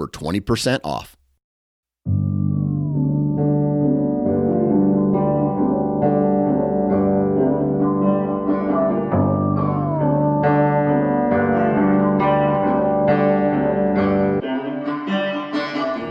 for 20% off.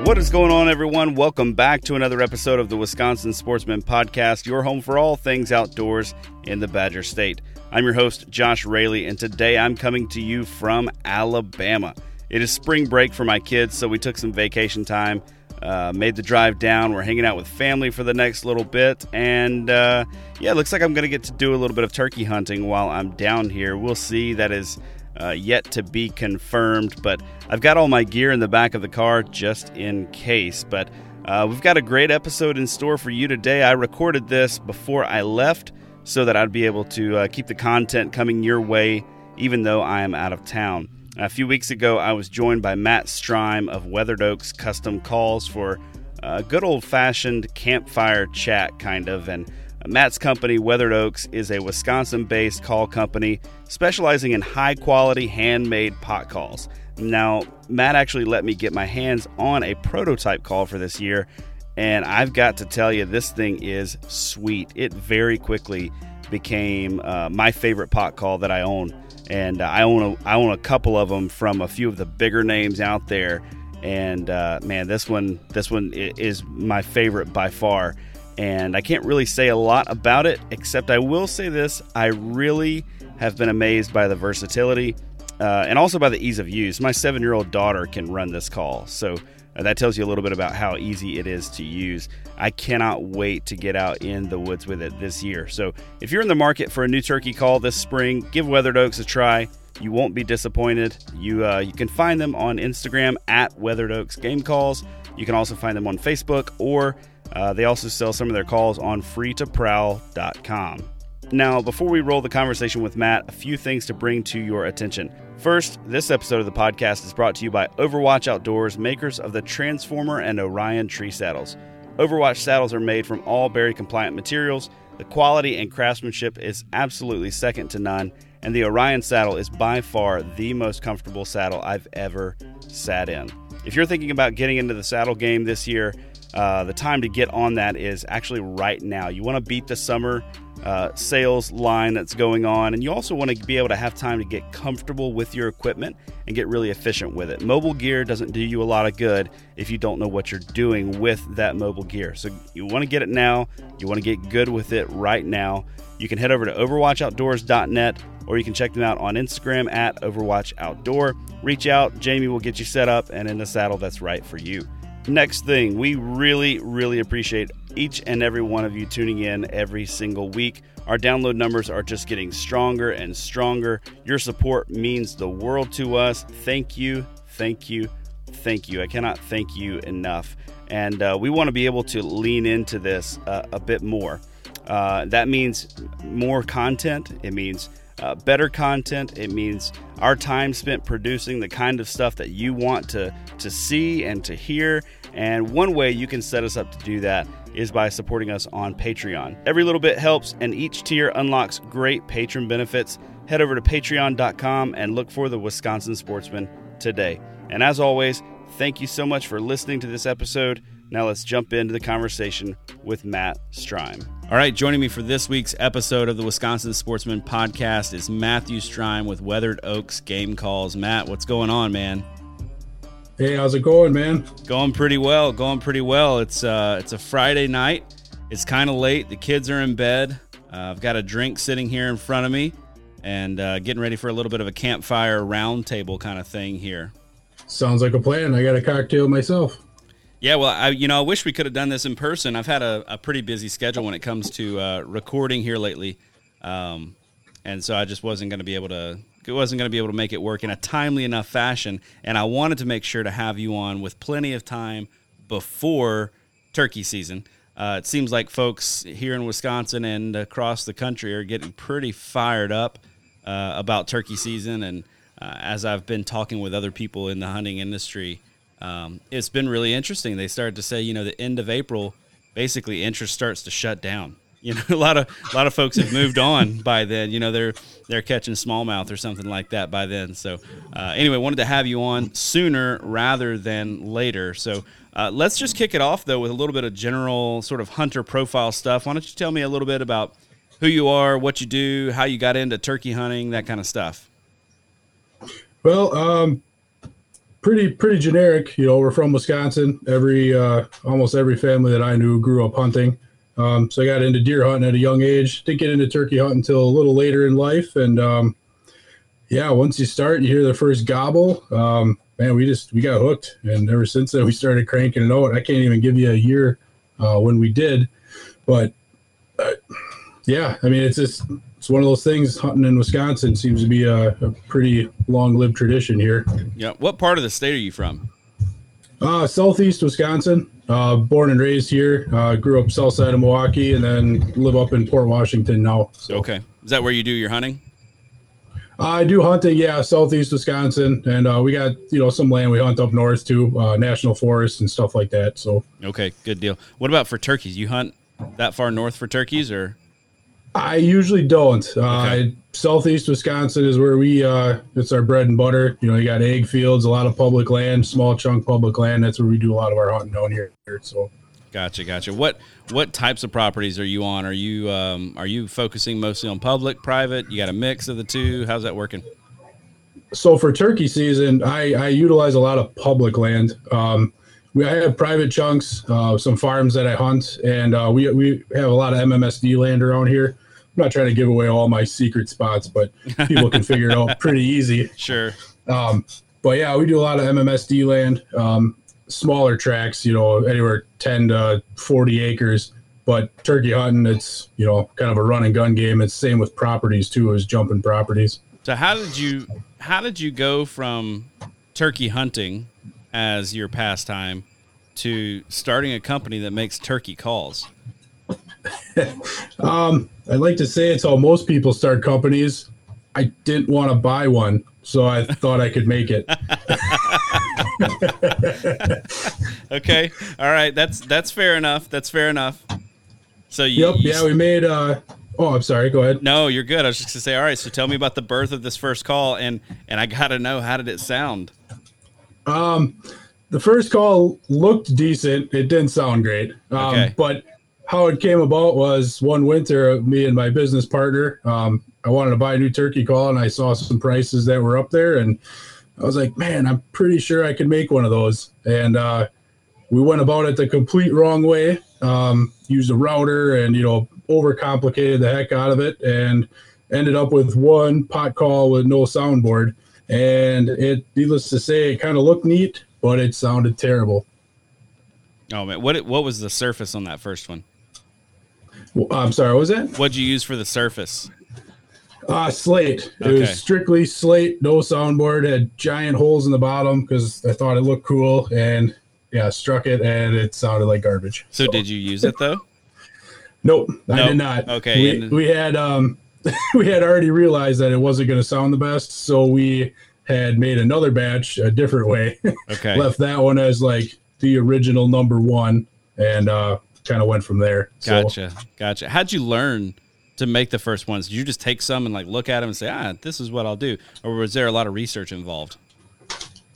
What is going on, everyone? Welcome back to another episode of the Wisconsin Sportsman Podcast, your home for all things outdoors in the Badger State. I'm your host, Josh Raley, and today I'm coming to you from Alabama. It is spring break for my kids, so we took some vacation time, uh, made the drive down. We're hanging out with family for the next little bit, and uh, yeah, it looks like I'm going to get to do a little bit of turkey hunting while I'm down here. We'll see. That is uh, yet to be confirmed, but I've got all my gear in the back of the car just in case. But uh, we've got a great episode in store for you today. I recorded this before I left so that I'd be able to uh, keep the content coming your way, even though I am out of town. A few weeks ago, I was joined by Matt Strime of Weathered Oaks Custom Calls for a good old fashioned campfire chat, kind of. And Matt's company, Weathered Oaks, is a Wisconsin based call company specializing in high quality handmade pot calls. Now, Matt actually let me get my hands on a prototype call for this year, and I've got to tell you, this thing is sweet. It very quickly became uh, my favorite pot call that I own, and uh, I own a, I own a couple of them from a few of the bigger names out there. And uh, man, this one this one is my favorite by far and I can't really say a lot about it, except I will say this I really have been amazed by the versatility uh, and also by the ease of use. My seven year old daughter can run this call, so uh, that tells you a little bit about how easy it is to use. I cannot wait to get out in the woods with it this year. So if you're in the market for a new turkey call this spring, give Weathered Oaks a try. You won't be disappointed. You uh, you can find them on Instagram at Weathered Oaks Game Calls. You can also find them on Facebook or uh, they also sell some of their calls on freetoprowl.com. Now, before we roll the conversation with Matt, a few things to bring to your attention. First, this episode of the podcast is brought to you by Overwatch Outdoors, makers of the Transformer and Orion tree saddles. Overwatch saddles are made from all Berry compliant materials. The quality and craftsmanship is absolutely second to none, and the Orion saddle is by far the most comfortable saddle I've ever sat in. If you're thinking about getting into the saddle game this year, uh, the time to get on that is actually right now. You want to beat the summer uh, sales line that's going on, and you also want to be able to have time to get comfortable with your equipment and get really efficient with it. Mobile gear doesn't do you a lot of good if you don't know what you're doing with that mobile gear. So you want to get it now, you want to get good with it right now. You can head over to overwatchoutdoors.net or you can check them out on Instagram at Overwatch Outdoor. Reach out, Jamie will get you set up and in the saddle that's right for you. Next thing, we really, really appreciate each and every one of you tuning in every single week. Our download numbers are just getting stronger and stronger. Your support means the world to us. Thank you, thank you, thank you. I cannot thank you enough. And uh, we want to be able to lean into this uh, a bit more. Uh, that means more content. It means uh, better content. It means our time spent producing the kind of stuff that you want to, to see and to hear. And one way you can set us up to do that is by supporting us on Patreon. Every little bit helps, and each tier unlocks great patron benefits. Head over to patreon.com and look for the Wisconsin Sportsman today. And as always, thank you so much for listening to this episode. Now let's jump into the conversation with Matt Strime. All right, joining me for this week's episode of the Wisconsin Sportsman podcast is Matthew Strime with Weathered Oaks Game Calls. Matt, what's going on, man? Hey, how's it going, man? Going pretty well. Going pretty well. It's uh, it's a Friday night. It's kind of late. The kids are in bed. Uh, I've got a drink sitting here in front of me, and uh, getting ready for a little bit of a campfire roundtable kind of thing here. Sounds like a plan. I got a cocktail myself. Yeah, well, I you know I wish we could have done this in person. I've had a, a pretty busy schedule when it comes to uh, recording here lately, um, and so I just wasn't going to be able to wasn't going to be able to make it work in a timely enough fashion, and I wanted to make sure to have you on with plenty of time before turkey season. Uh, it seems like folks here in Wisconsin and across the country are getting pretty fired up uh, about turkey season. And uh, as I've been talking with other people in the hunting industry, um, it's been really interesting. They started to say, you know, the end of April, basically interest starts to shut down. You know, a lot of a lot of folks have moved on by then. You know, they're they're catching smallmouth or something like that by then. So, uh, anyway, wanted to have you on sooner rather than later. So, uh, let's just kick it off though with a little bit of general sort of hunter profile stuff. Why don't you tell me a little bit about who you are, what you do, how you got into turkey hunting, that kind of stuff. Well, um, pretty pretty generic. You know, we're from Wisconsin. Every uh, almost every family that I knew grew up hunting. Um, so I got into deer hunting at a young age. Didn't get into turkey hunting until a little later in life. And um, yeah, once you start, you hear the first gobble. Um, man, we just we got hooked, and ever since then we started cranking it out. I can't even give you a year uh, when we did, but uh, yeah, I mean it's just it's one of those things. Hunting in Wisconsin seems to be a, a pretty long-lived tradition here. Yeah, what part of the state are you from? Uh, southeast Wisconsin. Uh, born and raised here. Uh, grew up south side of Milwaukee, and then live up in Port Washington now. So. Okay, is that where you do your hunting? I do hunting, yeah, southeast Wisconsin, and uh, we got you know some land we hunt up north too, uh, national forests and stuff like that. So okay, good deal. What about for turkeys? You hunt that far north for turkeys, or? I usually don't. Uh. Southeast Wisconsin is where we uh, it's our bread and butter. You know, you got ag fields, a lot of public land, small chunk public land. That's where we do a lot of our hunting down here. So Gotcha, gotcha. What what types of properties are you on? Are you um, are you focusing mostly on public, private? You got a mix of the two. How's that working? So for turkey season, I, I utilize a lot of public land. Um, we I have private chunks, uh, some farms that I hunt, and uh, we we have a lot of MMSD land around here. I'm not trying to give away all my secret spots, but people can figure it out pretty easy. Sure. Um, but yeah, we do a lot of MMSD land. Um, smaller tracks, you know, anywhere 10 to 40 acres. But turkey hunting, it's, you know, kind of a run and gun game. It's same with properties too, as jumping properties. So how did you how did you go from turkey hunting as your pastime to starting a company that makes turkey calls? um, I'd like to say it's how most people start companies. I didn't want to buy one, so I thought I could make it. okay. All right. That's that's fair enough. That's fair enough. So you, Yep. you yeah, we made. uh Oh, I'm sorry. Go ahead. No, you're good. I was just gonna say. All right. So tell me about the birth of this first call, and and I gotta know how did it sound? Um, the first call looked decent. It didn't sound great. Um, Okay. But how it came about was one winter, me and my business partner, um, I wanted to buy a new turkey call, and I saw some prices that were up there, and I was like, man, I'm pretty sure I could make one of those. And uh, we went about it the complete wrong way. Um, used a router and you know overcomplicated the heck out of it, and ended up with one pot call with no soundboard. And it, needless to say, it kind of looked neat, but it sounded terrible. Oh man, what what was the surface on that first one? I'm sorry, what was that? What'd you use for the surface? Uh, slate. It Okay. was strictly slate, no soundboard. Had giant holes in the bottom because I thought it looked cool, and yeah, struck it, and it sounded like garbage. So did you use it though? Nope, I did not. Okay, we, we had um, we had already realized that it wasn't going to sound the best, so we had made another batch a different way. Okay. Left that one as like the original number one, and uh, kind of went from there. So, Gotcha. Gotcha. How'd you learn to make the first ones? Did you just take some and like look at them and say, ah, this is what I'll do? Or was there a lot of research involved?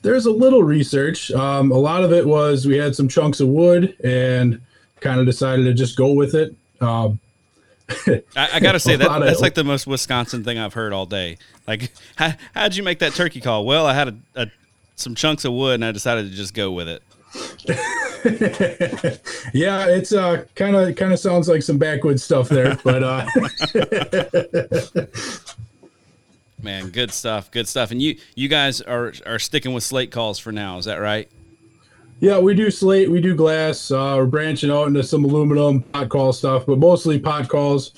there's a little research. Um, a lot of it was we had some chunks of wood and kind of decided to just go with it. Um, I, I gotta say that of- that's like the most Wisconsin thing I've heard all day. Like, how, how'd you make that turkey call? Well, I had a, a some chunks of wood and I decided to just go with it. yeah, it's uh kind of kind of sounds like some backwoods stuff there, but uh, Man, good stuff. Good stuff. And you you guys are are sticking with slate calls for now. Is that right? yeah, we do slate, we do glass. Uh, we're branching out into some aluminum pot call stuff, but mostly pot calls.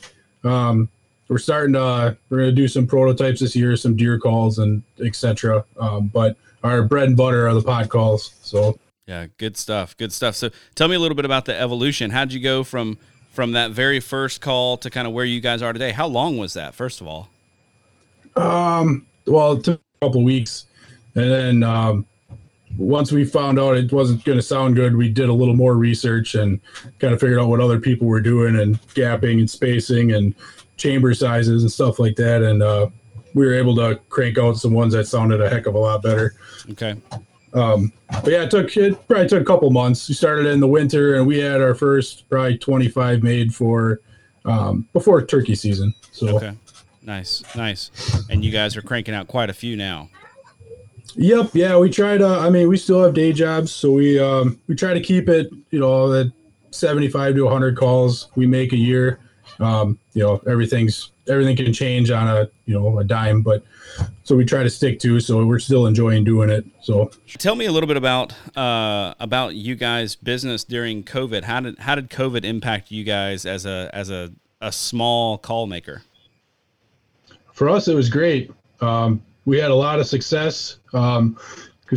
Um, we're starting to uh, we're going to do some prototypes this year, some deer calls and etc. Um, but our bread and butter are the pot calls. So yeah, good stuff. Good stuff. So tell me a little bit about the evolution. How'd you go from from that very first call to kind of where you guys are today? How long was that, first of all? Um, well, it took a couple weeks, and then um, once we found out it wasn't going to sound good, we did a little more research and kind of figured out what other people were doing and gapping and spacing and chamber sizes and stuff like that. And uh, we were able to crank out some ones that sounded a heck of a lot better. Okay. Um, but yeah, it took it probably took a couple months. We started in the winter, and we had our first probably 25 made for um, before turkey season. So okay, nice, nice. And you guys are cranking out quite a few now. Yep. Yeah, we try to. I mean, we still have day jobs, so we um, we try to keep it. You know, at 75 to 100 calls we make a year. Um, you know, everything's everything can change on a you know a dime, but so we try to stick to. So we're still enjoying doing it. So tell me a little bit about uh, about you guys' business during COVID. How did how did COVID impact you guys as a as a a small call maker? For us, it was great. Um, we had a lot of success because um,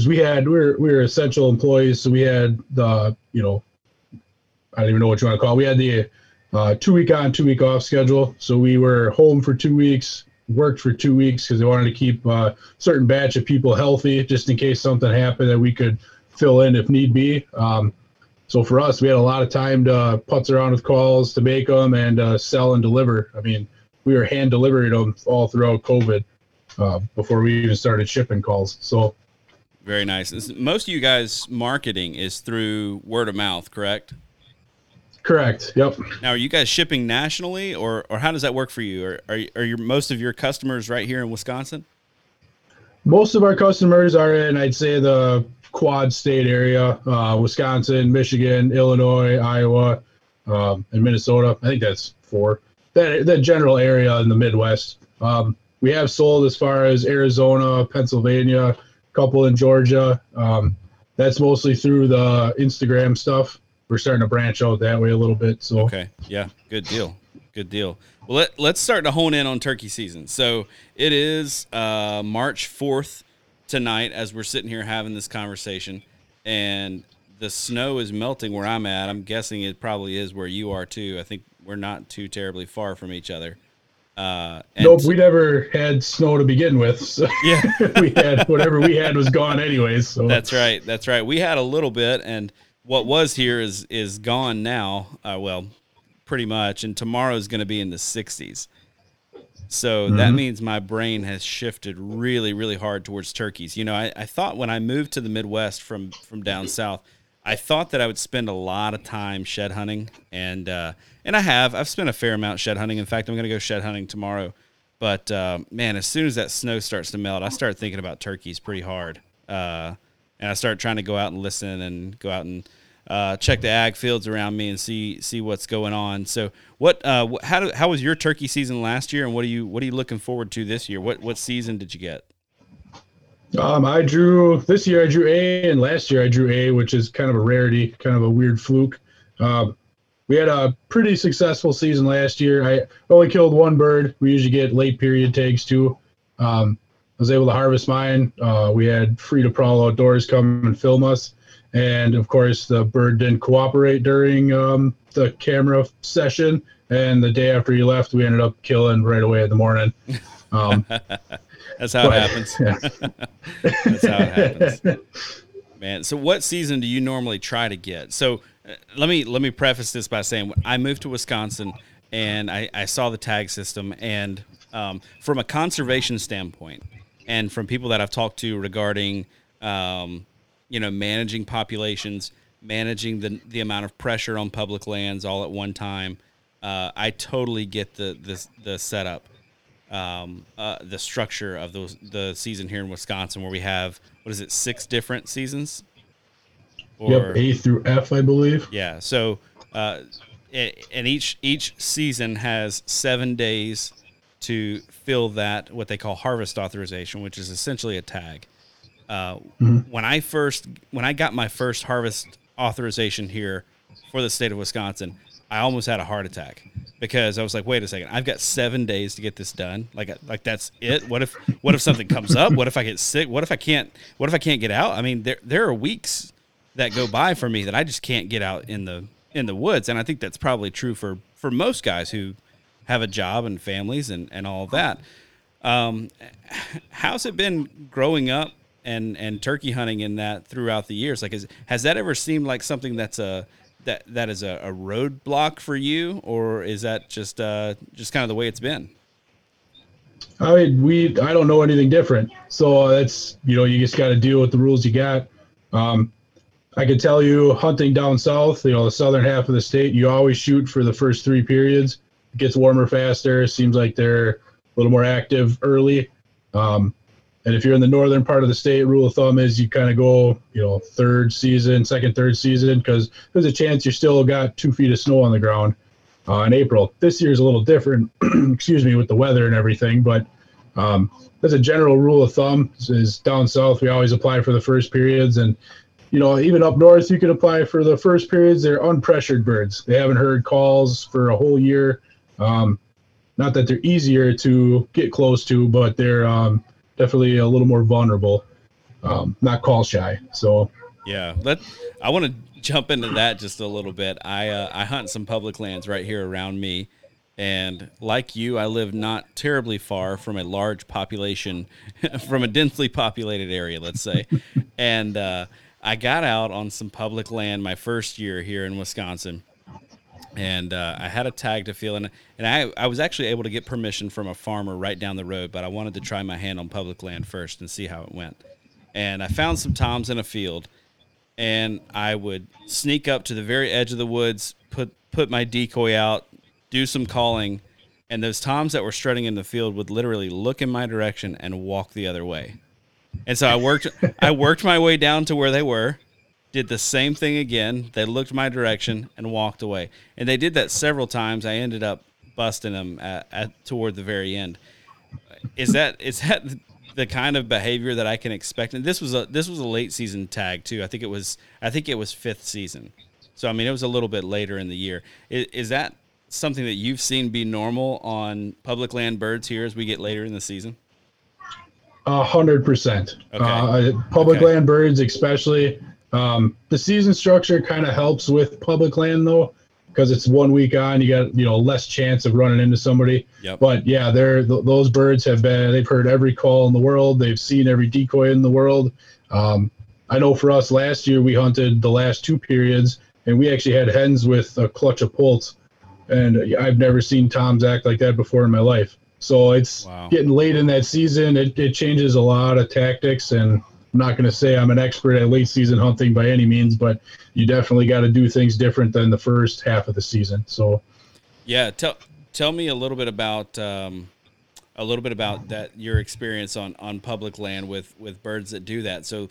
we had we were we were essential employees, so we had the you know I don't even know what you want to call. It. We had the uh, two week on, two week off schedule, so we were home for two weeks, worked for two weeks because they wanted to keep a uh, certain batch of people healthy, just in case something happened that we could fill in if need be. Um, so for us, we had a lot of time to putz around with calls to make them and uh, sell and deliver. I mean, we were hand delivering them all throughout COVID uh, before we even started shipping calls. So very nice. Most of you guys' marketing is through word of mouth, correct? Correct. Yep. Now, are you guys shipping nationally, or or how does that work for you? Or are are your most of your customers right here in Wisconsin? Most of our customers are in, I'd say, the quad state area: uh, Wisconsin, Michigan, Illinois, Iowa, um, and Minnesota. I think that's four. That that general area in the Midwest. Um, we have sold as far as Arizona, Pennsylvania, a couple in Georgia. Um, that's mostly through the Instagram stuff. We're starting to branch out that way a little bit. So okay, yeah, good deal, good deal. Well, let, let's start to hone in on turkey season. So it is uh, March fourth tonight as we're sitting here having this conversation, and the snow is melting where I'm at. I'm guessing it probably is where you are too. I think we're not too terribly far from each other. Uh, nope, we never had snow to begin with. So yeah, we had whatever we had was gone anyways. So that's right. That's right. We had a little bit, and what was here is is gone now. Uh, well, pretty much, and tomorrow is going to be in the 60s. So mm-hmm. that means my brain has shifted really, really hard towards turkeys. You know, I, I thought when I moved to the Midwest from from down south, I thought that I would spend a lot of time shed hunting, and uh, and I have. I've spent a fair amount shed hunting. In fact, I'm going to go shed hunting tomorrow. But uh, man, as soon as that snow starts to melt, I start thinking about turkeys pretty hard, uh, and I start trying to go out and listen and go out and uh, check the ag fields around me and see see what's going on. So, what uh, how do, how was your turkey season last year, and what are you what are you looking forward to this year? What what season did you get? Um, I drew this year. I drew A, and last year I drew A, which is kind of a rarity, kind of a weird fluke. Um, we had a pretty successful season last year. I only killed one bird. We usually get late period tags too. Um, I was able to harvest mine. Uh, we had free to prowl outdoors come and film us, and of course the bird didn't cooperate during um, the camera session. And the day after he left, we ended up killing right away in the morning. Um, That's how but, it happens. Yeah. That's how it happens, man. So, what season do you normally try to get? So let me let me preface this by saying I moved to Wisconsin and I, I saw the tag system and um, from a conservation standpoint and from people that I've talked to regarding um, you know managing populations, managing the the amount of pressure on public lands all at one time, uh, I totally get the the, the setup. Um, uh, the structure of those the season here in Wisconsin, where we have what is it, six different seasons? Or, yep, A through F, I believe. Yeah. So, uh, and each each season has seven days to fill that what they call harvest authorization, which is essentially a tag. Uh, mm-hmm. When I first when I got my first harvest authorization here for the state of Wisconsin, I almost had a heart attack because I was like, wait a second, I've got seven days to get this done. Like, like that's it. What if, what if something comes up? What if I get sick? What if I can't? What if I can't get out? I mean, there there are weeks that go by for me that I just can't get out in the in the woods, and I think that's probably true for for most guys who have a job and families and and all that. Um, how's it been growing up and and turkey hunting in that throughout the years? Like, is, has that ever seemed like something that's a that that is a, a roadblock for you, or is that just uh, just kind of the way it's been? I mean, we I don't know anything different, so that's you know you just got to deal with the rules you got. Um, I can tell you, hunting down south, you know, the southern half of the state, you always shoot for the first three periods. It gets warmer faster. Seems like they're a little more active early. Um, and if you're in the northern part of the state, rule of thumb is you kind of go, you know, third season, second, third season, because there's a chance you still got two feet of snow on the ground uh, in April. This year is a little different, excuse me, with the weather and everything. But um, as a general rule of thumb, is down south we always apply for the first periods, and you know, even up north you can apply for the first periods. They're unpressured birds. They haven't heard calls for a whole year. Um, not that they're easier to get close to, but they're um, definitely a little more vulnerable, um, not call shy. So yeah, let I want to jump into that just a little bit. I uh, I hunt some public lands right here around me, and like you, I live not terribly far from a large population, from a densely populated area, let's say, and uh, I got out on some public land my first year here in Wisconsin and uh, I had a tag to field, and, and I, I was actually able to get permission from a farmer right down the road, but I wanted to try my hand on public land first and see how it went. And I found some toms in a field, and I would sneak up to the very edge of the woods, put put my decoy out, do some calling, and those toms that were strutting in the field would literally look in my direction and walk the other way. And so I worked I worked my way down to where they were did the same thing again. They looked my direction and walked away. And they did that several times. I ended up busting them at, at toward the very end. Is that is that the kind of behavior that I can expect? And this was a this was a late season tag too. I think it was I think it was fifth season. So I mean it was a little bit later in the year. Is, is that something that you've seen be normal on public land birds here as we get later in the season? A hundred percent. Uh, public okay. land birds, especially um, the season structure kind of helps with public land though, because it's one week on. You got you know less chance of running into somebody. Yep. But yeah, they're th- those birds have been. They've heard every call in the world. They've seen every decoy in the world. Um, I know for us last year we hunted the last two periods, and we actually had hens with a clutch of poults, and I've never seen toms act like that before in my life. So it's wow. getting late in that season. It, it changes a lot of tactics and I'm not going to say I'm an expert at late season hunting by any means, but you definitely got to do things different than the first half of the season. So, yeah, tell tell me a little bit about um, a little bit about that your experience on on public land with with birds that do that. So,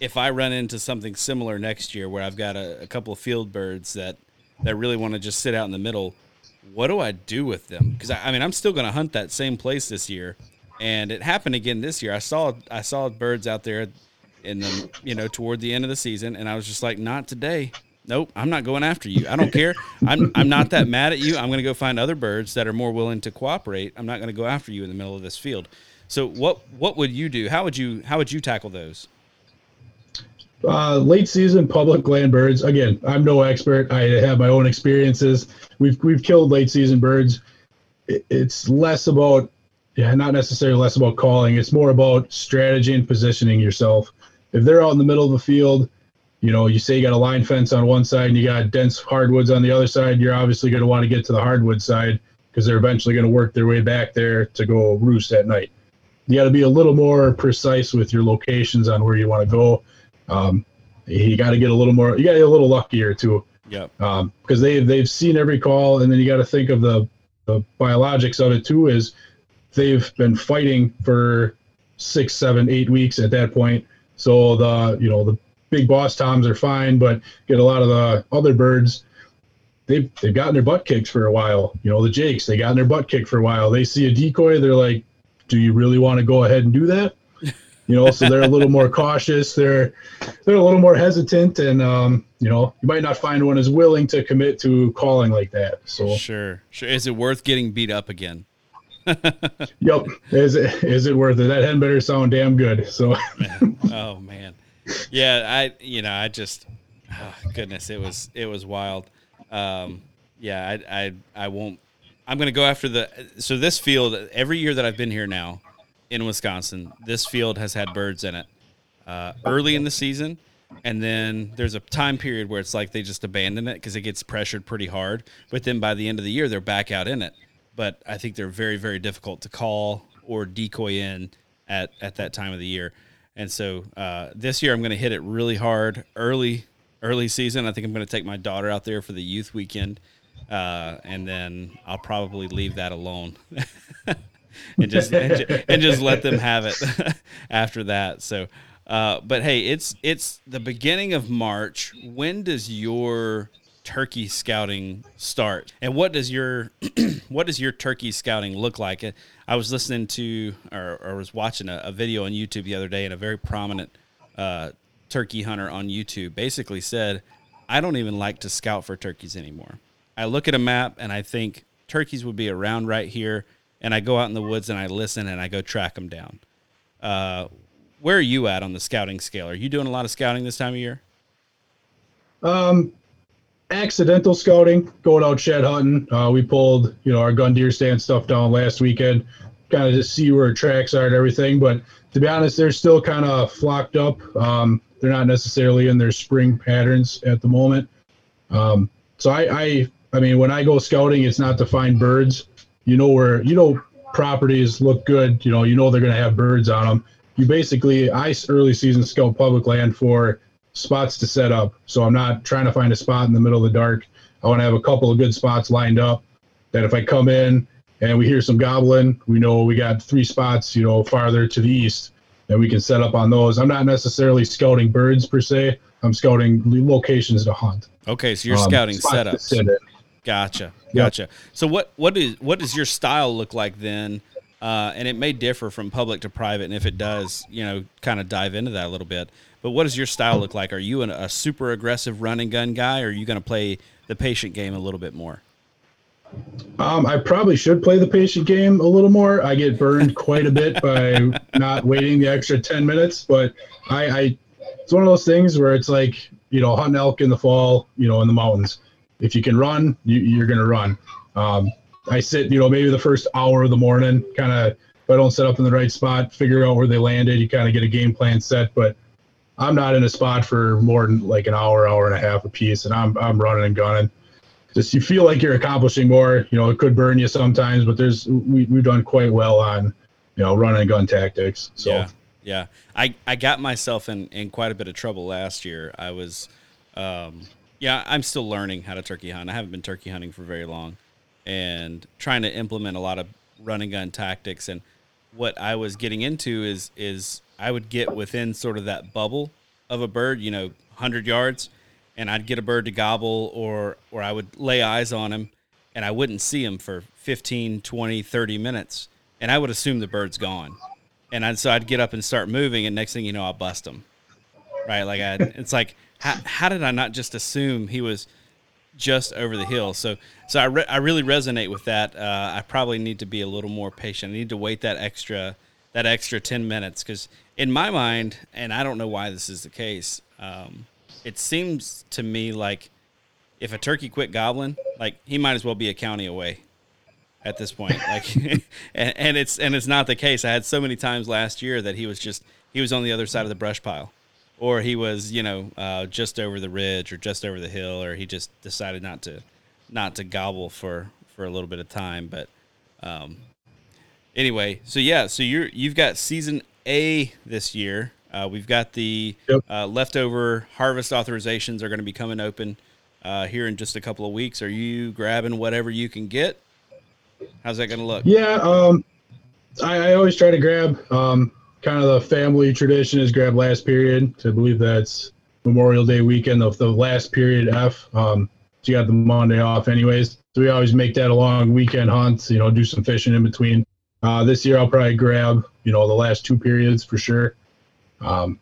if I run into something similar next year, where I've got a, a couple of field birds that that really want to just sit out in the middle, what do I do with them? Because I, I mean, I'm still going to hunt that same place this year and it happened again this year. I saw I saw birds out there in the you know toward the end of the season, and I was just like, not today. Nope, I'm not going after you. I don't care. I'm I'm not that mad at you. I'm going to go find other birds that are more willing to cooperate. I'm not going to go after you in the middle of this field. So what what would you do? How would you how would you tackle those? Uh, late season public land birds. Again, I'm no expert. I have my own experiences. We've we've killed late season birds. It's less about yeah, not necessarily less about calling. It's more about strategy and positioning yourself. If they're out in the middle of the field, you know, you say you got a line fence on one side and you got dense hardwoods on the other side, you're obviously going to want to get to the hardwood side because they're eventually going to work their way back there to go roost at night. You got to be a little more precise with your locations on where you want to go. Um, you got to get a little more, you got to get a little luckier too. Yep. Um, because they they've seen every call, and then you got to think of the the biologics of it too. Is they've been fighting for six, seven, eight weeks at that point. So the you know the big boss toms are fine, but get a lot of the other birds. They've they've gotten their butt kicked for a while. You know the jakes they gotten their butt kicked for a while. They see a decoy, they're like, "Do you really want to go ahead and do that?" You know, so they're a little more cautious. They're they're a little more hesitant, and um, you know, you might not find one as willing to commit to calling like that. So sure, sure. Is it worth getting beat up again? yep. Is it is it worth it? That hen better sound damn good. So. oh man, yeah. I you know I just oh, goodness it was it was wild. Um, yeah, I I I won't. I'm gonna go after the so this field every year that I've been here now in Wisconsin, this field has had birds in it uh, early in the season. And then there's a time period where it's like they just abandon it because it gets pressured pretty hard. But then by the end of the year, they're back out in it but I think they're very, very difficult to call or decoy in at, at that time of the year. And so uh, this year I'm going to hit it really hard early, early season. I think I'm going to take my daughter out there for the youth weekend, uh, and then I'll probably leave that alone, and just and, and, just let them have it after that. So, uh, but hey, it's it's the beginning of March. When does your turkey scouting start? And what does your what does your turkey scouting look like? I was listening to or, or was watching a, a, video on YouTube the other day, and a very prominent uh, turkey hunter on YouTube basically said, "I don't even like to scout for turkeys anymore. I look at a map and I think turkeys would be around right here, and I go out in the woods and I listen and I go track them down." Uh, where are you at on the scouting scale? Are you doing a lot of scouting this time of year? Um, accidental scouting, going out shed hunting. Uh, we pulled, you know, our gun deer stand stuff down last weekend, kind of to see where tracks are and everything. But to be honest, they're still kind of flocked up. Um, they're not necessarily in their spring patterns at the moment. Um, so I, I, I mean, when I go scouting, it's not to find birds. You know where, you know, properties look good. You know, you know they're going to have birds on them. You basically, I early season scout public land for spots to set up. So I'm not trying to find a spot in the middle of the dark. I want to have a couple of good spots lined up that if I come in and we hear some gobbling, we know we got three spots, you know, farther to the east that we can set up on those. I'm not necessarily scouting birds per se. I'm scouting locations to hunt. Okay, so you're um, scouting setups. Gotcha, gotcha. Yep. So what what is what does your style look like then? Uh, and it may differ from public to private, and if it does, you know, kind of dive into that a little bit. But what does your style look like? Are you an, a super aggressive running gun guy, or are you going to play the patient game a little bit more? Um, I probably should play the patient game a little more. I get burned quite a bit by not waiting the extra ten minutes, but I, I, it's one of those things where it's like you know hunting elk in the fall, you know, in the mountains. If you can run, you, are going to run. Um, I sit, you know, maybe the first hour of the morning, kind of. If I don't set up in the right spot, figure out where they landed, you kind of get a game plan set. But I'm not in a spot for more than like an hour, hour and a half a piece, and I'm I'm running and gunning. Just you feel like you're accomplishing more. You know, it could burn you sometimes, but there's we we've done quite well on, you know, run and gun tactics. So yeah, yeah. I I got myself in in quite a bit of trouble last year. I was, um, yeah, I'm still learning how to turkey hunt. I haven't been turkey hunting for very long, and trying to implement a lot of running gun tactics and what I was getting into is is I would get within sort of that bubble of a bird, you know, 100 yards, and I'd get a bird to gobble or or I would lay eyes on him and I wouldn't see him for 15, 20, 30 minutes and I would assume the bird's gone. And I'd, so I'd get up and start moving and next thing you know I'll bust him. Right? Like I it's like how, how did I not just assume he was just over the hill. So, so I, re- I really resonate with that. Uh, I probably need to be a little more patient. I need to wait that extra that extra ten minutes because in my mind, and I don't know why this is the case, um, it seems to me like if a turkey quit gobbling, like he might as well be a county away at this point. Like, and, and, it's and it's not the case. I had so many times last year that he was just he was on the other side of the brush pile, or he was you know uh, just over the ridge or just over the hill, or he just decided not to not to gobble for for a little bit of time. But um, anyway, so yeah, so you're you've got season a this year. Uh, we've got the yep. uh, leftover harvest authorizations are going to be coming open uh, here in just a couple of weeks. Are you grabbing whatever you can get? How's that going to look? Yeah, um, I, I, always try to grab. Um, kind of the family tradition is grab last period. I believe that's Memorial Day weekend of the last period F. Um, so you got the Monday off, anyways. So we always make that a long weekend hunt. You know, do some fishing in between. Uh, this year I'll probably grab, you know, the last two periods for sure. Um,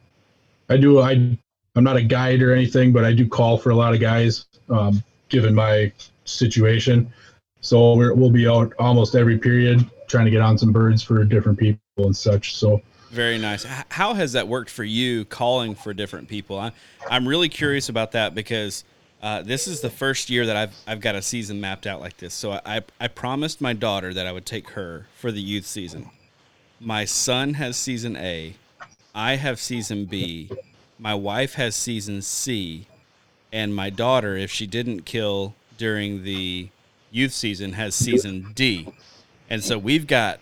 I do. I I'm not a guide or anything, but I do call for a lot of guys, um, given my situation. So we will be out almost every period trying to get on some birds for different people and such. So very nice. How has that worked for you calling for different people? I, I'm really curious about that because uh, this is the first year that I've, I've got a season mapped out like this. So I, I promised my daughter that I would take her for the youth season. My son has season A. I have season B. My wife has season C. And my daughter, if she didn't kill during the youth season, has season D. And so we've got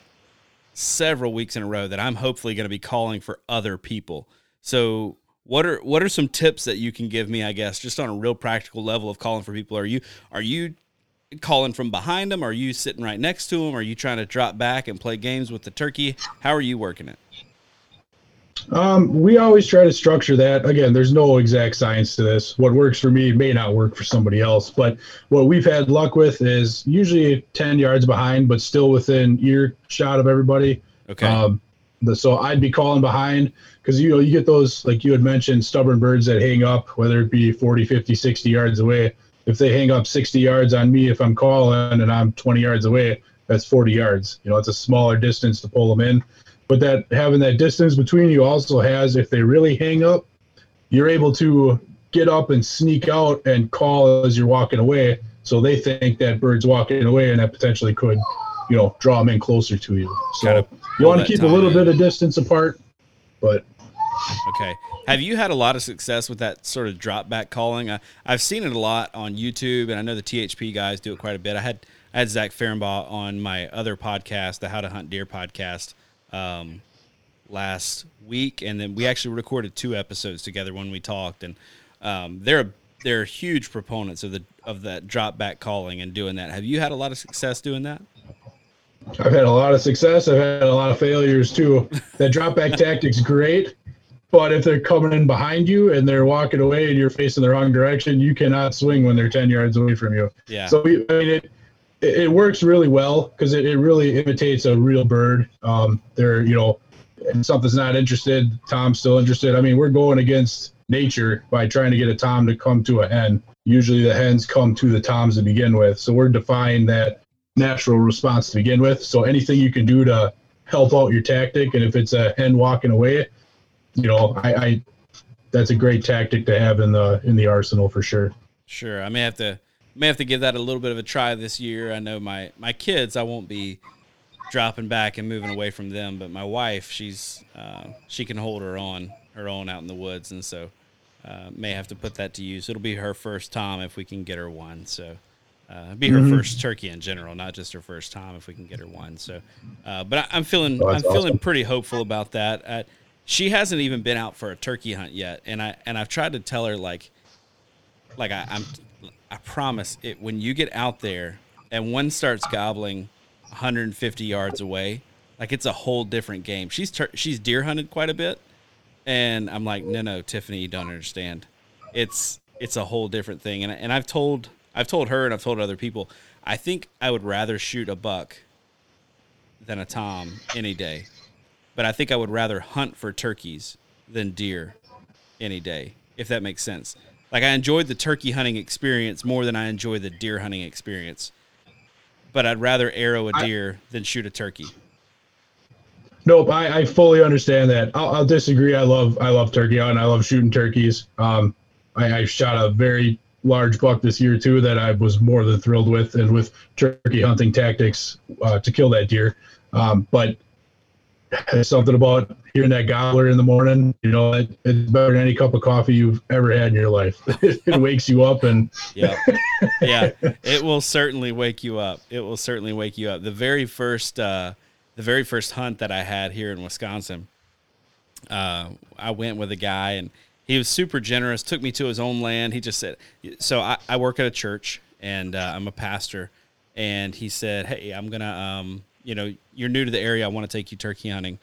several weeks in a row that I'm hopefully going to be calling for other people. So what are what are some tips that you can give me? I guess just on a real practical level of calling for people. Are you are you calling from behind them? Are you sitting right next to them? Are you trying to drop back and play games with the turkey? How are you working it? Um, we always try to structure that. Again, there's no exact science to this. What works for me may not work for somebody else. But what we've had luck with is usually 10 yards behind, but still within earshot of everybody. Okay. Um, the, so I'd be calling behind because you know you get those like you had mentioned stubborn birds that hang up whether it be 40 50 60 yards away if they hang up 60 yards on me if i'm calling and i'm 20 yards away that's 40 yards you know it's a smaller distance to pull them in but that having that distance between you also has if they really hang up you're able to get up and sneak out and call as you're walking away. So they think that bird's walking away and that potentially could you know draw them in closer to you. So you want to keep a little in. bit of distance apart but okay. Have you had a lot of success with that sort of drop back calling? I, i've seen it a lot on youtube and i know the thp guys do it quite a bit. I had I had Zach Fehrenbaugh on my other podcast, the How to Hunt Deer podcast, um, last week, and then we actually recorded two episodes together when we talked, and um, they're they're huge proponents of the of that drop back calling and doing that. Have you had a lot of success doing that? I've had a lot of success. I've had a lot of failures too. That drop back tactic's great, but if they're coming in behind you and they're walking away and you're facing the wrong direction, you cannot swing when they're ten yards away from you. Yeah. So we, I mean, it it, works really well because it, it really imitates a real bird. Um, they're, you know, something's not interested, Tom's still interested. I mean, we're going against nature by trying to get a tom to come to a hen. Usually the hens come to the toms to begin with. So we're defying that natural response to begin with. So anything you can do to help out your tactic, and if it's a hen walking away, you know, I, I that's a great tactic to have in the in the arsenal for sure. Sure, I may have to may have to give that a little bit of a try this year. I know my my kids, I won't be dropping back and moving away from them, but my wife, she's uh, she can hold her own her own out in the woods, and so uh, may have to put that to use. It'll be her first time if we can get her one. So. Uh, be her mm-hmm. first turkey in general, not just her first time. If we can get her one, so. Uh, but I, am feeling, oh, I'm awesome. feeling pretty hopeful about that. Uh, she hasn't even been out for a turkey hunt yet, and I and I've tried to tell her like, like I, I'm I promise it when you get out there and one starts gobbling 150 yards away, like it's a whole different game. She's ter- she's deer hunted quite a bit, and I'm like, no, no, Tiffany, you don't understand. It's it's a whole different thing, and and I've told I've told her and I've told other people. I think I would rather shoot a buck than a tom any day, but I think I would rather hunt for turkeys than deer any day, if that makes sense. Like I enjoyed the turkey hunting experience more than I enjoy the deer hunting experience. But I'd rather arrow a deer I, than shoot a turkey. Nope, I, I fully understand that. I'll, I'll, disagree. I love I love turkey hunting. I love shooting turkeys. Um, I, I shot a very large buck this year too that I was more than thrilled with, and with turkey hunting tactics uh, to kill that deer. Um, but there's something about hearing that gobbler in the morning. You know, it, it's better than any cup of coffee you've ever had in your life. it wakes you up, and yeah, yeah, it will certainly wake you up. It will certainly wake you up. The very first, uh, the very first hunt that I had here in Wisconsin, uh, I went with a guy, and he was super generous. Took me to his own land. He just said, "So I, I work at a church, and uh, I'm a pastor." And he said, "Hey, I'm gonna." Um, you know, you're new to the area. I want to take you turkey hunting.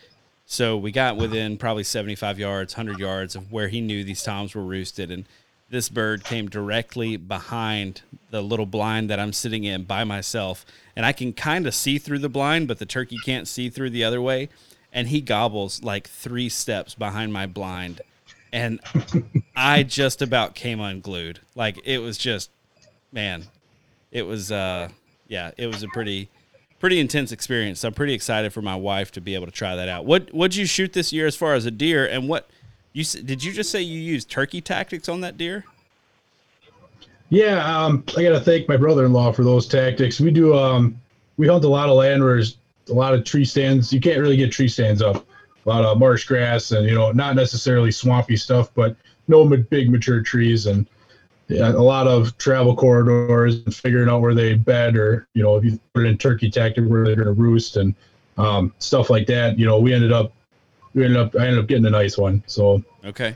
So we got within probably 75 yards, 100 yards of where he knew these toms were roosted. And this bird came directly behind the little blind that I'm sitting in by myself. And I can kind of see through the blind, but the turkey can't see through the other way. and he gobbles like three steps behind my blind, and I just about came unglued. Like it was just, man, it was uh, yeah, it was a pretty pretty intense experience. So I'm pretty excited for my wife to be able to try that out. What what'd you shoot this year as far as a deer, and what you did you just say you used turkey tactics on that deer? Yeah, um, I got to thank my brother-in-law for those tactics. We do um, we hunt a lot of land where there's a lot of tree stands. You can't really get tree stands up. A lot of marsh grass and you know not necessarily swampy stuff, but no big mature trees and a lot of travel corridors and figuring out where they bed or you know if you put it in turkey tactic where they're going to roost and um, stuff like that. You know we ended up we ended up I ended up getting a nice one. So okay,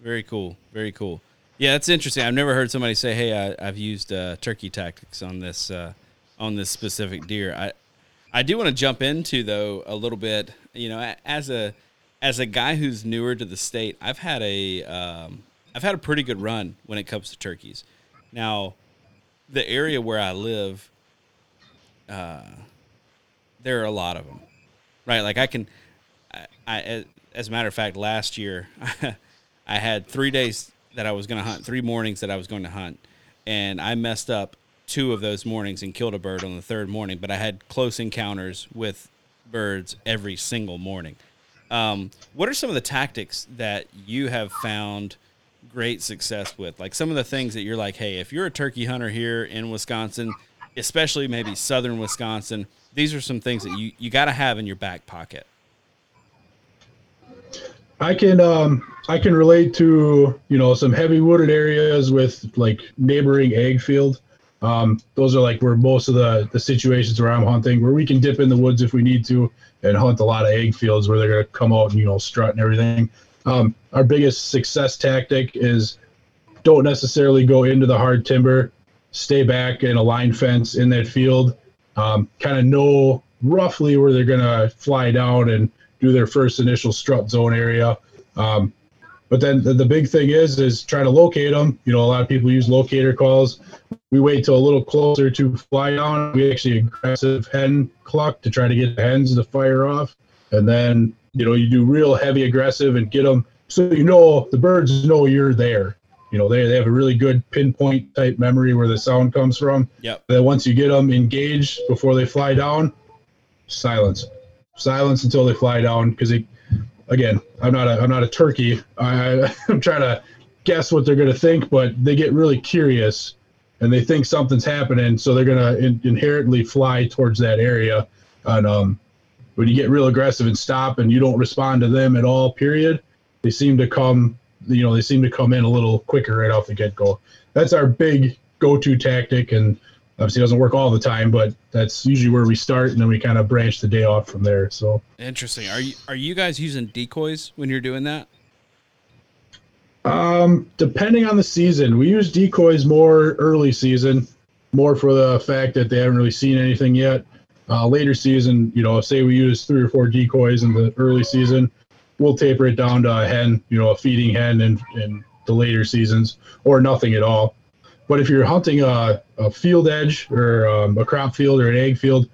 very cool, very cool. Yeah, that's interesting. I've never heard somebody say, "Hey, I, have used uh, turkey tactics on this uh, on this specific deer." I I do want to jump into though a little bit. You know, as a as a guy who's newer to the state, I've had a um, I've had a pretty good run when it comes to turkeys. Now, the area where I live, uh, there are a lot of them, right? Like I can, I, I as a matter of fact, last year I had three days that I was going to hunt, three mornings that I was going to hunt, and I messed up two of those mornings and killed a bird on the third morning, but I had close encounters with birds every single morning. Um, what are some of the tactics that you have found great success with? Like some of the things that you're like, hey, if you're a turkey hunter here in Wisconsin, especially maybe southern Wisconsin, these are some things that you, you got to have in your back pocket. I can um, I can relate to you know some heavy wooded areas with like neighboring ag field. Um, those are like where most of the the situations where I'm hunting, where we can dip in the woods if we need to, and hunt a lot of ag fields where they're gonna come out and you know strut and everything. Um, our biggest success tactic is don't necessarily go into the hard timber, stay back in a line fence in that field, um, kind of know roughly where they're gonna fly down and do their first initial strut zone area. Um, but then the, the, big thing is is try to locate them. You know, a lot of people use locator calls. We wait till a little closer to fly down. We actually aggressive hen cluck to try to get the hens to fire off, and then you know you do real heavy aggressive and get them so you know the birds know you're there. You know they, they have a really good pinpoint type memory where the sound comes from. Yep. Then once you get them engaged before they fly down, silence, silence until they fly down because they again, I'm not a I'm not a turkey. I, I'm trying to guess what they're going to think, but they get really curious and they think something's happening, so they're going to in, inherently fly towards that area. And um, when you get real aggressive and stop, and you don't respond to them at all, period, they seem to come. You know, they seem to come in a little quicker right off the get go. That's our big go-to tactic, and obviously doesn't work all the time, but that's usually where we start, and then we kind of branch the day off from there. So interesting. Are you are you guys using decoys when you're doing that? Um, depending on the season, we use decoys more early season, more for the fact that they haven't really seen anything yet. Uh, later season, you know, say we use three or four decoys in the early season, we'll taper it down to a hen, you know, a feeding hen in, in the later seasons, or nothing at all. But if you're hunting a, a field edge or um, a crop field or an ag field,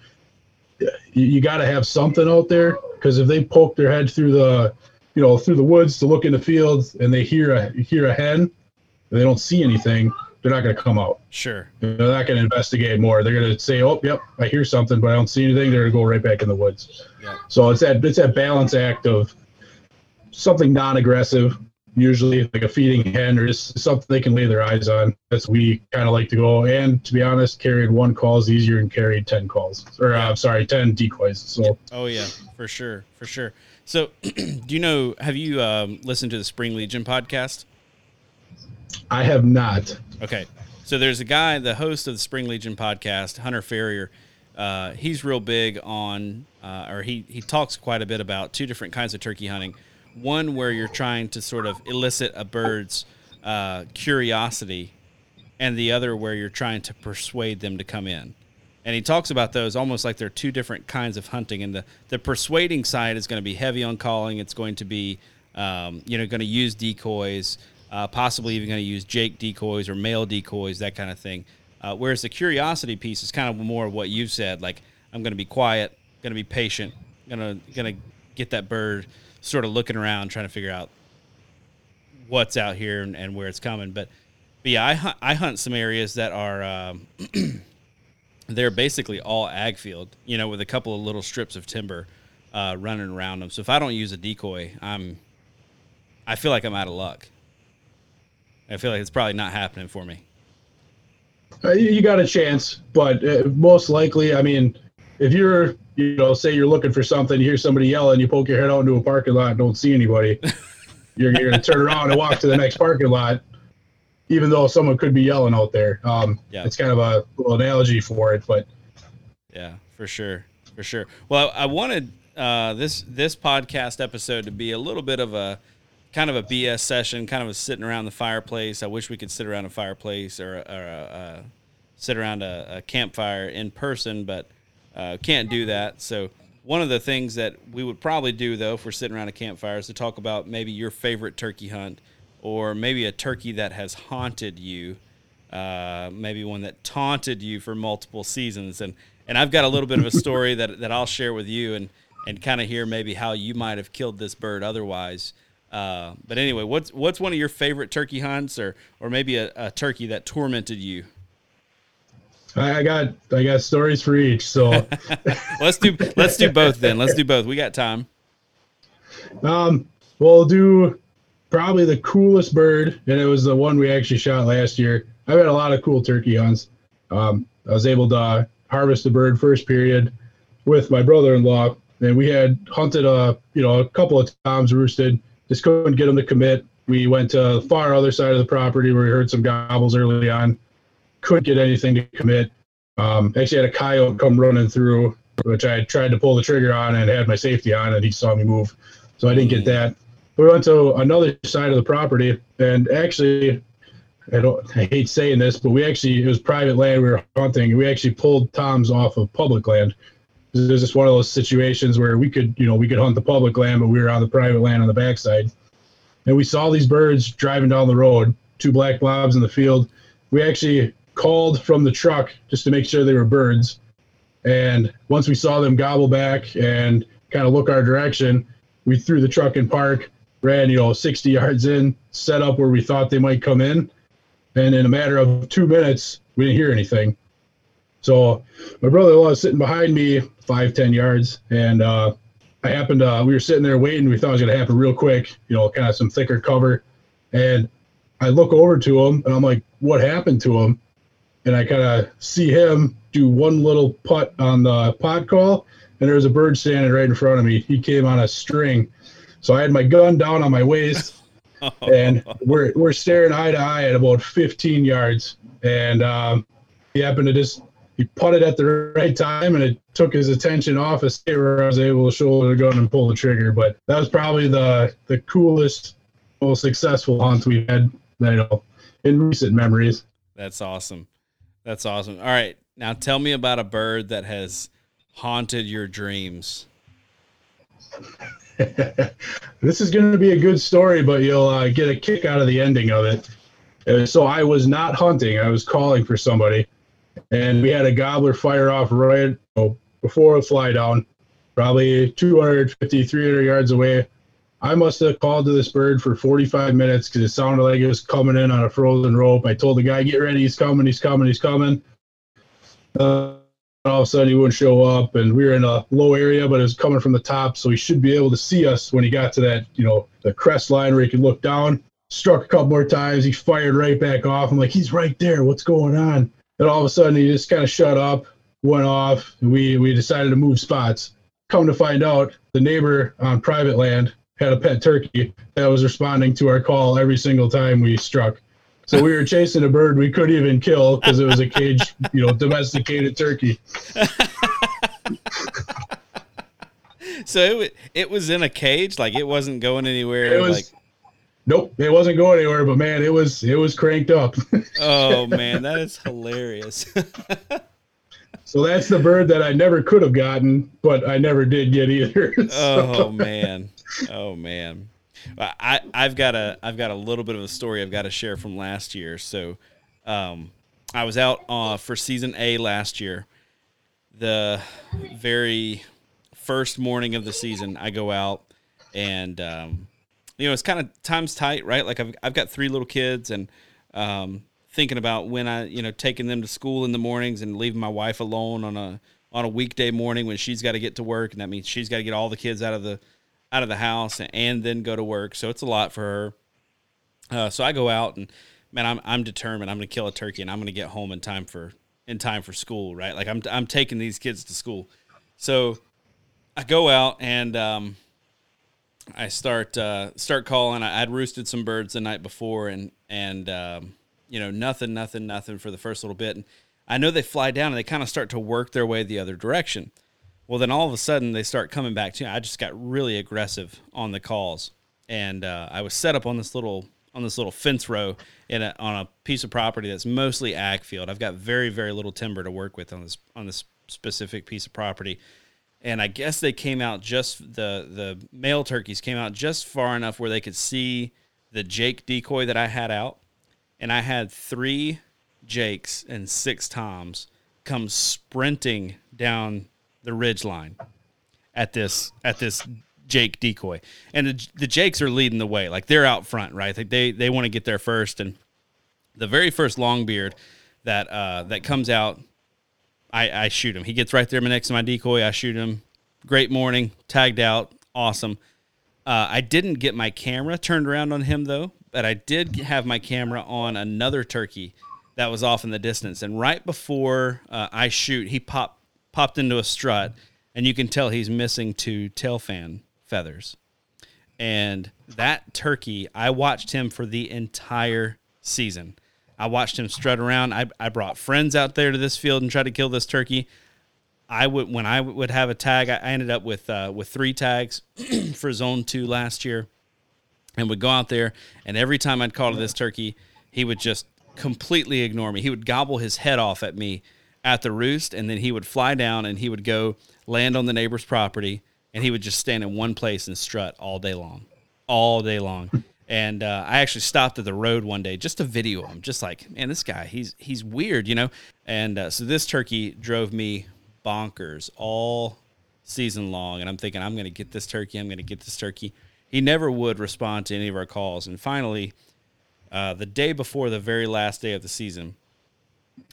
you, you got to have something out there because if they poke their head through the, you know, through the woods to look in the fields and they hear a hear a hen, and they don't see anything, they're not going to come out. Sure. They're not going to investigate more. They're going to say, "Oh, yep, I hear something, but I don't see anything." They're going to go right back in the woods. Yeah. So it's that it's that balance act of something non-aggressive usually like a feeding hen or just something they can lay their eyes on. That's we kind of like to go. And to be honest, carrying one call is easier than carrying ten calls, or uh, sorry, ten decoys. So. Oh yeah, for sure, for sure. So, do you know? Have you um, listened to the Spring Legion podcast? I have not. Okay, so there's a guy, the host of the Spring Legion podcast, Hunter Farrier. Uh, he's real big on, uh, or he he talks quite a bit about two different kinds of turkey hunting one where you're trying to sort of elicit a bird's uh, curiosity, and the other where you're trying to persuade them to come in. And he talks about those almost like they're two different kinds of hunting. And the, the persuading side is going to be heavy on calling. It's going to be, um, you know, going to use decoys, uh, possibly even going to use Jake decoys or male decoys, that kind of thing. Uh, whereas the curiosity piece is kind of more of what you've said. Like, I'm going to be quiet, going to be patient, going to going to get that bird sort of looking around, trying to figure out what's out here and, and where it's coming. But, but yeah, I hunt, I hunt some areas that are um, they're basically all ag field, you know, with a couple of little strips of timber uh, running around them. So if I don't use a decoy, I'm I feel like I'm out of luck. I feel like it's probably not happening for me. Uh, you got a chance, but uh, most likely, I mean, if you're, you know, say you're looking for something, you hear somebody yelling, you poke your head out into a parking lot, and don't see anybody, you're, you're going to turn around and walk to the next parking lot, even though someone could be yelling out there. Um, yeah. It's kind of a little analogy for it, but yeah, for sure, for sure. Well, I wanted uh, this this podcast episode to be a little bit of a kind of a BS session, kind of a sitting around the fireplace. I wish we could sit around a fireplace or, or uh, sit around a, a, campfire in person, but uh, can't do that. So one of the things that we would probably do though, if we're sitting around a campfire, is to talk about maybe your favorite turkey hunt, or maybe a turkey that has haunted you, uh, maybe one that taunted you for multiple seasons. And and I've got a little bit of a story that that I'll share with you, and and kind of hear maybe how you might have killed this bird otherwise. Uh, but anyway, what's what's one of your favorite turkey hunts, or or maybe a, a turkey that tormented you? I got I got stories for each. So let's do let's do both then. Let's do both. We got time. Um, we'll do probably the coolest bird, and it was the one we actually shot last year. I've had a lot of cool turkey hunts. Um, I was able to harvest the bird first period with my brother-in-law, and we had hunted a you know a couple of times roosted just couldn't get them to commit. We went to the far other side of the property where we heard some gobbles early on. Couldn't get anything to commit. Um, actually had a coyote come running through, which I tried to pull the trigger on and had my safety on, and he saw me move, so I didn't get that. We went to another side of the property, and actually, I don't, I hate saying this, but we actually it was private land we were hunting. We actually pulled toms off of public land there's just one of those situations where we could, you know, we could hunt the public land, but we were on the private land on the backside. And we saw these birds driving down the road, two black blobs in the field. We actually called from the truck just to make sure they were birds. And once we saw them gobble back and kind of look our direction, we threw the truck in park, ran, you know, 60 yards in, set up where we thought they might come in. And in a matter of two minutes, we didn't hear anything. So my brother-in-law was sitting behind me five, 10 yards. And uh, I happened to, we were sitting there waiting. We thought it was going to happen real quick, you know, kind of some thicker cover. And I look over to him and I'm like, what happened to him? And I kind of see him do one little putt on the pot call. And there was a bird standing right in front of me. He came on a string. So I had my gun down on my waist. and we're, we're staring eye to eye at about 15 yards. And um, he happened to just he putted at the right time and it took his attention off a state where I was able to shoulder the gun and pull the trigger. But that was probably the the coolest, most successful hunt we've had, you know, in recent memories. That's awesome. That's awesome. All right, now tell me about a bird that has haunted your dreams. this is going to be a good story, but you'll uh, get a kick out of the ending of it. Uh, so I was not hunting; I was calling for somebody and we had a gobbler fire off right before a fly down, probably 250, 300 yards away. I must have called to this bird for 45 minutes because it sounded like it was coming in on a frozen rope. I told the guy, "Get ready, he's coming, he's coming, he's coming." Uh, all of a sudden, he wouldn't show up, and we were in a low area, but it was coming from the top, so he should be able to see us when he got to that, you know, the crest line where he could look down. Struck a couple more times, he fired right back off. I'm like, "He's right there. What's going on?" Then all of a sudden he just kind of shut up, went off. we we decided to move spots. Come to find out, the neighbor on private land had a pet turkey that was responding to our call every single time we struck. So we were chasing a bird we couldn't even kill because it was a cage, you know, domesticated turkey. so it it was in a cage, like it wasn't going anywhere. It was, like Nope, it wasn't going anywhere. But man, it was it was cranked up. oh man, that is hilarious. so that's the bird that I never could have gotten, but I never did get either. So. Oh man, oh man. I I've got a I've got a little bit of a story I've got to share from last year. So, um, I was out uh, for season A last year. The very first morning of the season, I go out and um, you know it's kind of time's tight, right? Like I've I've got three little kids and um, thinking about when I you know taking them to school in the mornings and leaving my wife alone on a on a weekday morning when she's got to get to work and that means she's got to get all the kids out of the out of the house and, and then go to work. So it's a lot for her. Uh, so I go out and man, I'm I'm determined. I'm going to kill a turkey and I'm going to get home in time for in time for school, right? Like I'm I'm taking these kids to school. So I go out and um, I start uh, start calling. I, would roosted some birds the night before, and and um, you know nothing, nothing, nothing for the first little bit. And I know they fly down and they kind of start to work their way the other direction. Well, then all of a sudden they start coming back to. Me. I just got really aggressive on the calls, and uh, I was set up on this little on this little fence row in a, on a piece of property that's mostly ag field. I've got very very little timber to work with on this on this specific piece of property and I guess they came out just the the male turkeys came out just far enough where they could see the Jake decoy that I had out, and I had three Jakes and six Toms come sprinting down the ridge line at this at this Jake decoy, and the, the Jakes are leading the way, like they're out front, right? Like they they want to get there first, and the very first longbeard that uh, that comes out I, I shoot him. He gets right there next to my decoy. I shoot him. Great morning. Tagged out. Awesome. Uh, I didn't get my camera turned around on him though, but I did have my camera on another turkey that was off in the distance. And right before uh, I shoot, he popped popped into a strut, and you can tell he's missing two tail fan feathers. And that turkey, I watched him for the entire season. I watched him strut around. I, I brought friends out there to this field and tried to kill this turkey. I would when I would have a tag. I ended up with uh, with three tags for zone two last year, and would go out there. And every time I'd call to this turkey, he would just completely ignore me. He would gobble his head off at me at the roost, and then he would fly down and he would go land on the neighbor's property, and he would just stand in one place and strut all day long, all day long. And uh, I actually stopped at the road one day just to video him, just like, man, this guy, he's he's weird, you know. And uh, so this turkey drove me bonkers all season long, and I'm thinking, I'm going to get this turkey, I'm going to get this turkey. He never would respond to any of our calls, and finally, uh, the day before the very last day of the season,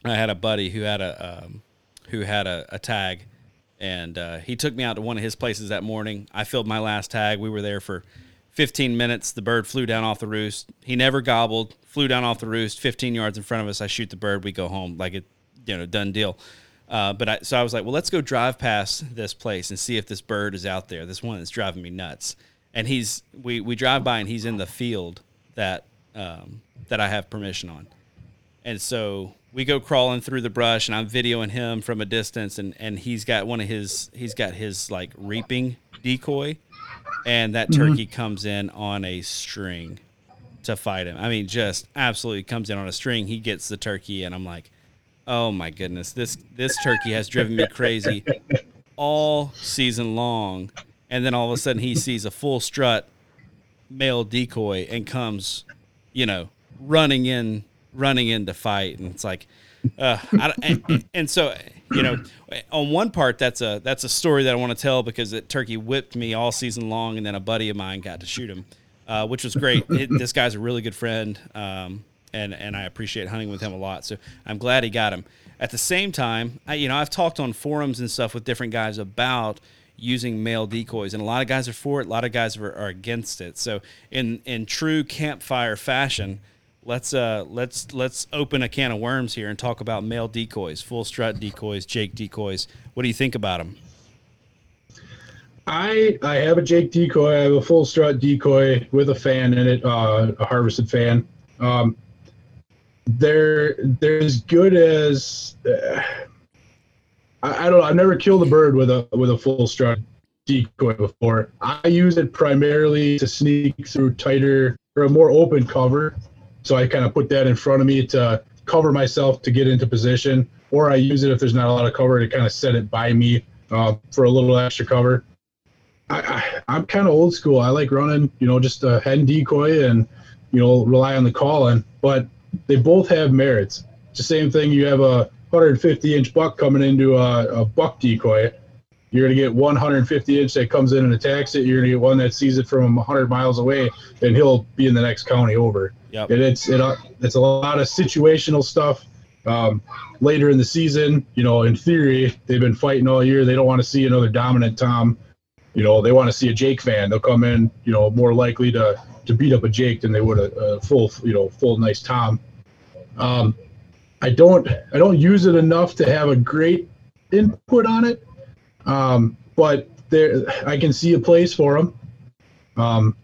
I had a buddy who had a um, who had a, a tag, and uh, he took me out to one of his places that morning. I filled my last tag. We were there for 15 minutes, the bird flew down off the roost. He never gobbled, flew down off the roost, 15 yards in front of us. I shoot the bird, we go home, like it, you know, done deal. Uh, but I, so I was like, well, let's go drive past this place and see if this bird is out there. This one that's driving me nuts. And he's, we, we drive by and he's in the field that, um, that I have permission on. And so we go crawling through the brush and I'm videoing him from a distance and, and he's got one of his, he's got his like reaping decoy and that mm-hmm. turkey mm-hmm. comes in on a string to fight him. I mean, just absolutely comes in on a string. He gets the turkey, and I'm like, oh my goodness, this this turkey has driven me crazy all season long. And then all of a sudden, he sees a full strut male decoy and comes, you know, running in, running in to fight, and it's like, uh, I, and, and so you know, on one part, that's a that's a story that I want to tell because Turkey whipped me all season long, and then a buddy of mine got to shoot him, uh, which was great. It, this guy's a really good friend, um, and and I appreciate hunting with him a lot. So I'm glad he got him. At the same time, I, you know, I've talked on forums and stuff with different guys about using male decoys, and a lot of guys are for it, a lot of guys are, are against it. So in in true campfire fashion let's uh let's let's open a can of worms here and talk about male decoys, full strut decoys, Jake decoys. What do you think about them? I I have a Jake decoy. I have a full strut decoy with a fan in it, uh, a harvested fan. Um, they're they're as good as uh, I, I don't know. I've never killed a bird with a with a full strut decoy before. I use it primarily to sneak through tighter or a more open cover so I kind of put that in front of me to cover myself to get into position, or I use it if there's not a lot of cover to kind of set it by me uh, for a little extra cover. I, I, am kind of old school. I like running, you know, just a hen decoy and, you know, rely on the calling. But they both have merits. It's the same thing. You have a 150 inch buck coming into a, a buck decoy. You're going to get 150 inch that comes in and attacks it. You're going to get one that sees it from 100 miles away, and he'll be in the next county over. Yep. And it's it, uh, it's a lot of situational stuff. Um, later in the season, you know, in theory, they've been fighting all year. They don't want to see another dominant Tom. You know, they want to see a Jake fan. They'll come in, you know, more likely to to beat up a Jake than they would a, a full, you know, full nice Tom. Um, I don't I don't use it enough to have a great input on it, um, but there I can see a place for them. Um,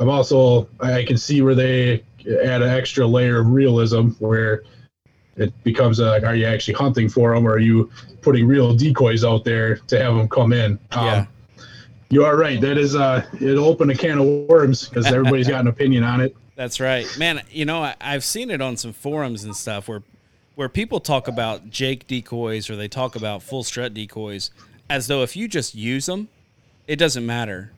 I'm also I can see where they add an extra layer of realism where it becomes a, are you actually hunting for them or are you putting real decoys out there to have them come in? Um, yeah. You are right. That is uh, it'll open a can of worms because everybody's got an opinion on it. That's right, man. You know, I, I've seen it on some forums and stuff where where people talk about Jake decoys or they talk about full strut decoys as though if you just use them, it doesn't matter.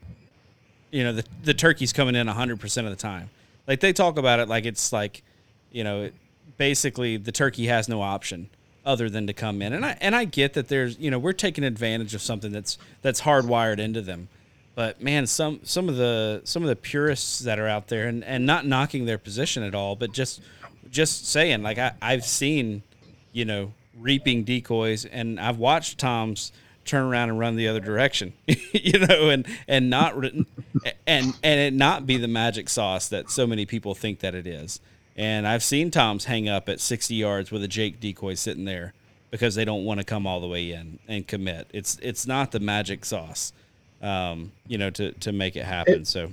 You know, the the turkey's coming in 100% of the time. Like they talk about it like it's like, you know, basically the turkey has no option other than to come in. And I and I get that there's, you know, we're taking advantage of something that's that's hardwired into them. But man, some some of the some of the purists that are out there and, and not knocking their position at all, but just just saying, like I, I've seen, you know, reaping decoys, and I've watched Tom's turn around and run the other direction, you know, and and not written, and and it not be the magic sauce that so many people think that it is. And I've seen Tom's hang up at 60 yards with a Jake decoy sitting there because they don't want to come all the way in and commit. It's it's not the magic sauce, um, you know, to to make it happen. It, so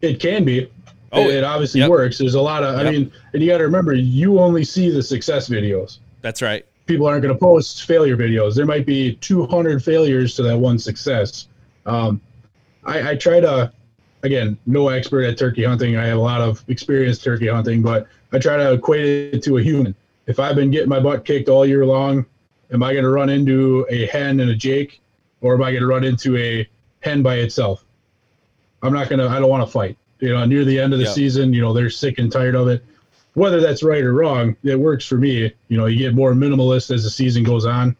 it can be. Oh, it, it obviously yep. works. There's a lot of, yep. I mean, and you got to remember, you only see the success videos. That's right. People aren't going to post failure videos. There might be 200 failures to that one success. Um, I, I try to, again, no expert at turkey hunting. I have a lot of experience turkey hunting, but I try to equate it to a human. If I've been getting my butt kicked all year long, am I going to run into a hen and a Jake, or am I going to run into a hen by itself? I'm not going to, I don't want to fight you know, near the end of the season, you know, they're sick and tired of it. Whether that's right or wrong, it works for me. You know, you get more minimalist as the season goes on.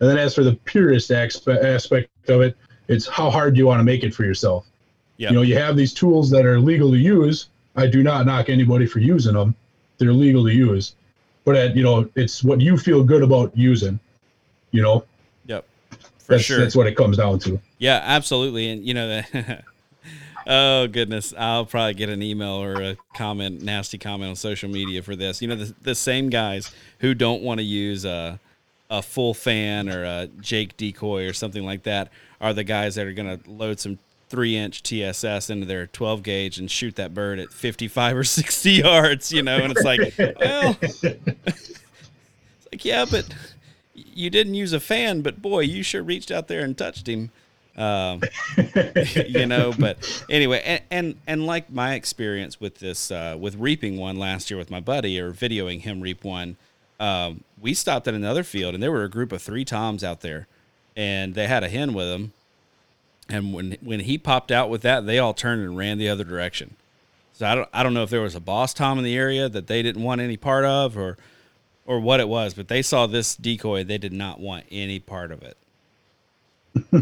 And then as for the purist aspect of it, it's how hard you want to make it for yourself? Yep. You know, you have these tools that are legal to use. I do not knock anybody for using them. They're legal to use. But at, you know, it's what you feel good about using, you know? Yep. For that's, sure. That's what it comes down to. Yeah, absolutely. And you know, oh goodness, I'll probably get an email or a comment, nasty comment on social media for this. You know, the, the same guys who don't want to use a a full fan or a Jake decoy or something like that are the guys that are going to load some three inch TSS into their 12 gauge and shoot that bird at 55 or 60 yards, you know, and it's like, well, it's like, yeah, but you didn't use a fan, but boy, you sure reached out there and touched him. Um, you know, but anyway, and, and, and like my experience with this uh, with reaping one last year with my buddy or videoing him reap one, um, we stopped at another field and there were a group of three toms out there, and they had a hen with them, and when when he popped out with that, they all turned and ran the other direction. So I don't I don't know if there was a boss tom in the area that they didn't want any part of or or what it was, but they saw this decoy, they did not want any part of it.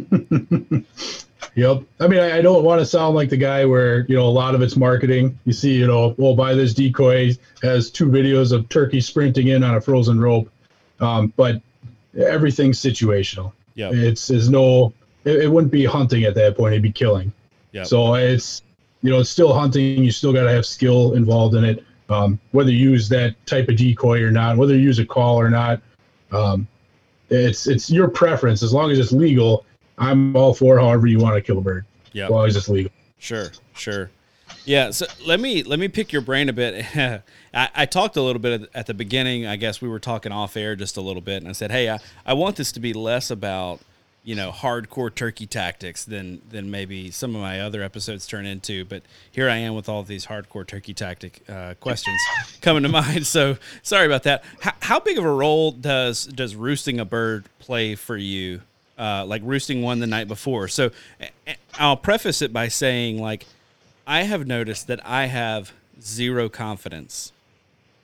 yep. I mean, I, I, don't want to sound like the guy where, you know, a lot of it's marketing. You see, you know, well, buy this decoy has two videos of turkey sprinting in on a frozen rope. Um, but everything's situational. Yeah. It's, is no, it, it, wouldn't be hunting at that point. It'd be killing. Yeah. So it's, you know, it's still hunting. You still got to have skill involved in it. Um, whether you use that type of decoy or not, whether you use a call or not. Um, it's it's your preference as long as it's legal. I'm all for however you want to kill a bird. Yeah, as long as it's legal. Sure, sure. Yeah, so let me let me pick your brain a bit. I, I, talked a little bit at the beginning. I guess we were talking off air just a little bit, and I said, "Hey, I, I want this to be less about you know hardcore turkey tactics than than maybe some of my other episodes turn into but here i am with all these hardcore turkey tactic uh, questions coming to mind. So sorry about that. How, how, big of a role does does roosting a bird play for you? Uh, like roosting one the night before. So i'll preface it by saying like i have noticed that i have zero confidence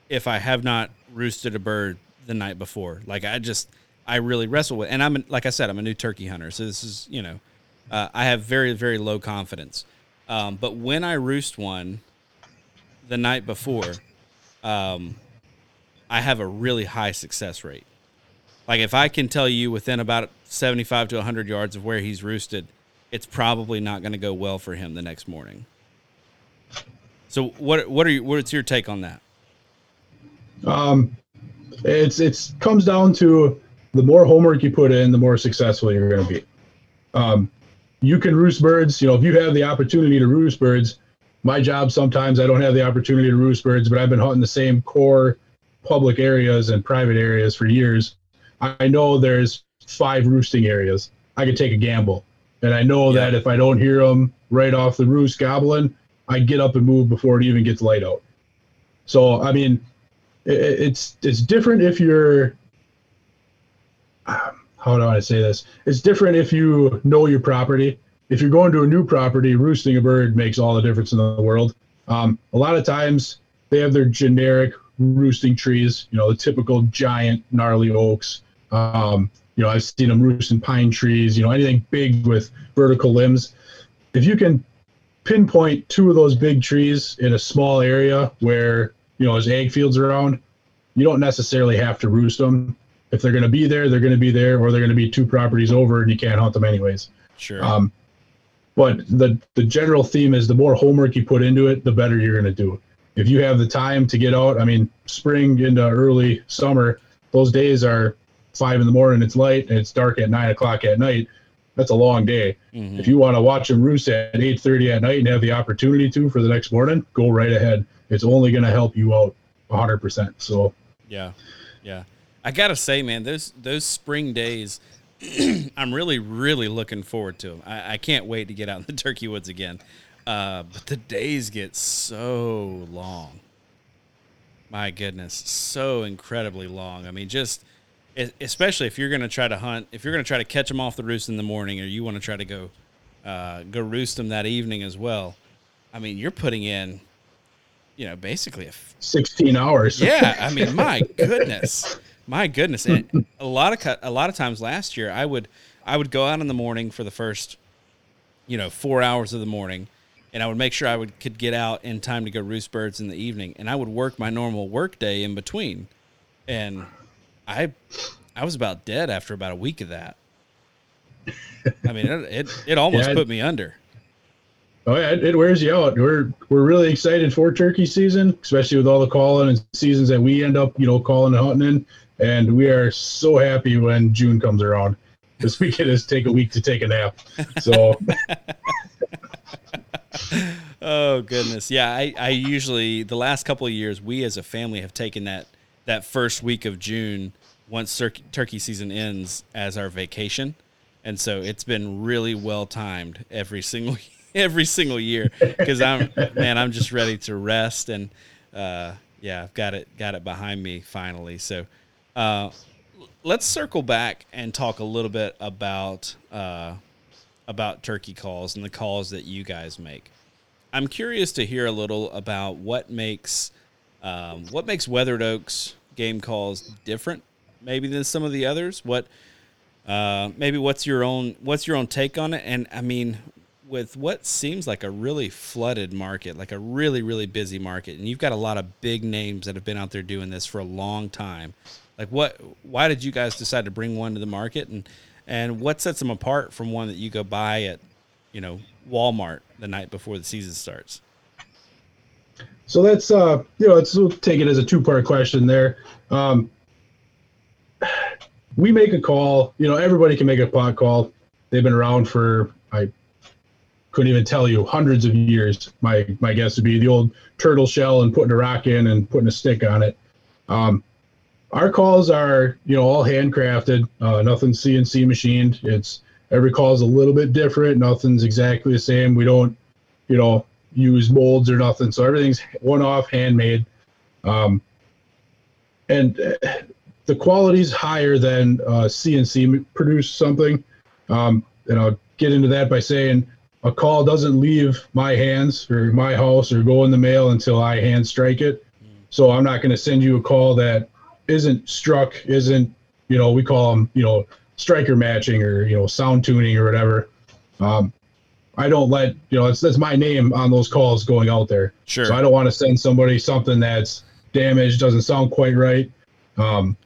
if i have not roosted a bird the night before. Like i just I really wrestle with. And I'm like I said, I'm a new turkey hunter, so this is you know, uh, I have very very low confidence. Um, but when I roost one the night before, um, I have a really high success rate. Like if I can tell you within about 75 to 100 yards of where he's roosted, it's probably not going to go well for him the next morning. So what what are you what's your take on that? Um, it's it's comes down to the more homework you put in, the more successful you're going to be. Um, you can roost birds. You know, if you have the opportunity to roost birds, my job sometimes I don't have the opportunity to roost birds, but I've been hunting the same core public areas and private areas for years. I know there's five roosting areas. I could take a gamble, and I know yeah. that if I don't hear them right off the roost gobbling, I get up and move before it even gets light out. So I mean, it, it's it's different if you're how do I say this? It's different if you know your property. If you're going to a new property, roosting a bird makes all the difference in the world. Um, a lot of times they have their generic roosting trees, you know, the typical giant gnarly oaks. Um, you know, I've seen them roosting pine trees, you know, anything big with vertical limbs. If you can pinpoint two of those big trees in a small area where, you know, there's ag fields around, you don't necessarily have to roost them if they're going to be there, they're going to be there, or they're going to be two properties over, and you can't hunt them anyways. Sure. Um, but the the general theme is the more homework you put into it, the better you're going to do. If you have the time to get out, I mean, spring into early summer, those days are five in the morning, it's light, and it's dark at nine o'clock at night. That's a long day. Mm-hmm. If you want to watch them roost at eight thirty at night and have the opportunity to for the next morning, go right ahead. It's only going to help you out hundred percent. So. Yeah, yeah. I gotta say, man, those those spring days, I'm really really looking forward to them. I, I, can't wait to get out in the turkey woods again. Uh, but the days get so long. My goodness, so incredibly long. I mean, just especially if you're going to try to hunt, if you're going to try to catch them off the roost in the morning, or you want to try to go uh, go roost them that evening as well. I mean, you're putting in, you know, basically a f- 16 hours. yeah, I mean, my goodness. My goodness, and a lot of a lot of times last year, I would I would go out in the morning for the first, you know, four hours of the morning, and I would make sure I would could get out in time to go roost birds in the evening, and I would work my normal work day in between, and I I was about dead after about a week of that. I mean, it it, it almost yeah, put me under. Oh yeah, it, wears you out. We're we're really excited for turkey season, especially with all the calling and seasons that we end up, you know, calling and hunting in and we are so happy when June comes around because we can just take a week to take a nap. So. oh goodness, yeah. I, I usually the last couple of years we as a family have taken that that first week of June once tur- turkey season ends as our vacation, and so it's been really well timed every single every single year because I'm man I'm just ready to rest and uh, yeah I've got it got it behind me finally so. Uh, let's circle back and talk a little bit about uh, about turkey calls and the calls that you guys make. I'm curious to hear a little about what makes um, what makes Weathered Oaks game calls different, maybe than some of the others. What uh, maybe what's your own what's your own take on it? And I mean, with what seems like a really flooded market, like a really really busy market, and you've got a lot of big names that have been out there doing this for a long time. Like what? Why did you guys decide to bring one to the market, and and what sets them apart from one that you go buy at, you know, Walmart the night before the season starts? So that's uh, you know, let's we'll take it as a two part question there. Um, we make a call. You know, everybody can make a pot call. They've been around for I couldn't even tell you hundreds of years. My my guess would be the old turtle shell and putting a rock in and putting a stick on it. Um, our calls are you know all handcrafted uh, nothing cnc machined. It's every call is a little bit different. Nothing's exactly the same. We don't you know use molds or nothing. So everything's one off handmade. Um, and uh, the quality's higher than uh, cnc produced something. Um, and i'll get into that by saying a call doesn't leave my hands or my house or go in the mail until i hand strike it. So i'm not going to send you a call that isn't struck, isn't you know, we call them, you know, striker matching or you know, sound tuning or whatever. Um, I don't let you know, it's that's my name on those calls going out there. Sure. So I don't want to send somebody something that's damaged, doesn't sound quite right. Um,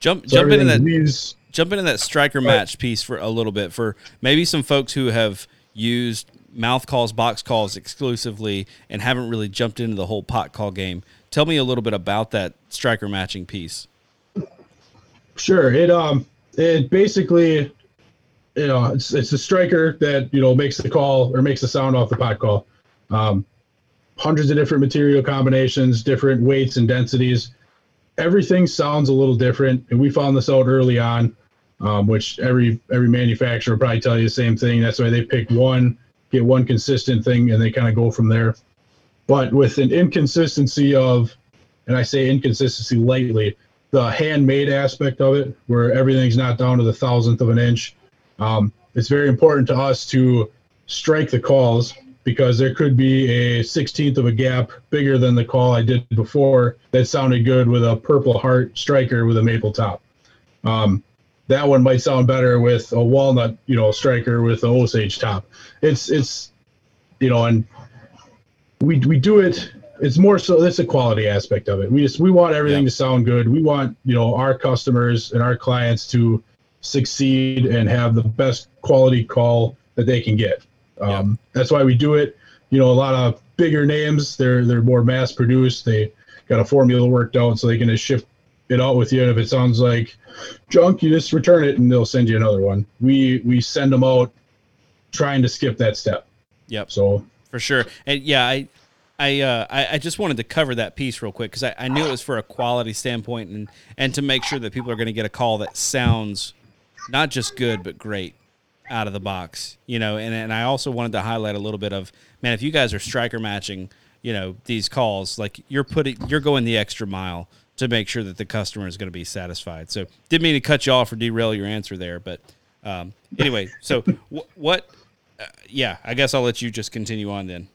jump so jump into that leaves, jump into that striker match piece for a little bit for maybe some folks who have used mouth calls, box calls exclusively and haven't really jumped into the whole pot call game. Tell me a little bit about that striker matching piece. Sure. It um it basically you know it's it's a striker that you know makes the call or makes the sound off the pot call. Um, hundreds of different material combinations, different weights and densities. Everything sounds a little different, and we found this out early on, um, which every every manufacturer probably tell you the same thing. That's why they pick one, get one consistent thing, and they kind of go from there. But with an inconsistency of, and I say inconsistency lightly, the handmade aspect of it, where everything's not down to the thousandth of an inch. Um, it's very important to us to strike the calls because there could be a 16th of a gap bigger than the call I did before that sounded good with a purple heart striker with a maple top. Um, that one might sound better with a walnut, you know, striker with an Osage top. It's it's you know, and we we do it. It's more so that's a quality aspect of it. We just we want everything Yeah. to sound good. We want you know our customers and our clients to succeed and have the best quality call that they can get. Um, That's why we do it. You know, a lot of bigger names, they're they're more mass produced. They got a formula worked out, so they can just ship it out with you. And if it sounds like junk, you just return it, and they'll send you another one. We we send them out trying to skip that step. Yep. So for sure. And yeah, I, I, uh, I, I just wanted to cover that piece real quick because I, I knew it was for a quality standpoint and and to make sure that people are going to get a call that sounds not just good but great out of the box, you know. And and I also wanted to highlight a little bit of man, if you guys are striker matching, you know, these calls, like you're putting, you're going the extra mile to make sure that the customer is going to be satisfied. So didn't mean to cut you off or derail your answer there, but um, anyway, so wh- what? Uh, yeah, I guess I'll let you just continue on then.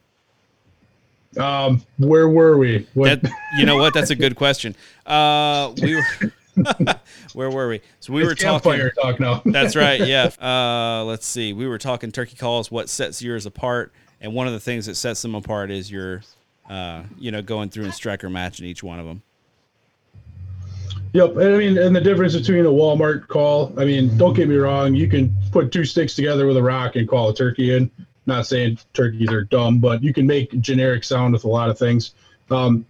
Um, where were we? What? That, you know what? That's a good question. Uh, we were, where were we? So we were talking. talk now. That's right. Yeah. Uh, let's see. We were talking turkey calls. What sets yours apart? And one of the things that sets them apart is your, uh, you know, going through and striker matching each one of them. Yep, and I mean, and the difference between a Walmart call, I mean, don't get me wrong, you can put two sticks together with a rock and call a turkey in. Not saying turkeys are dumb, but you can make generic sound with a lot of things. Um,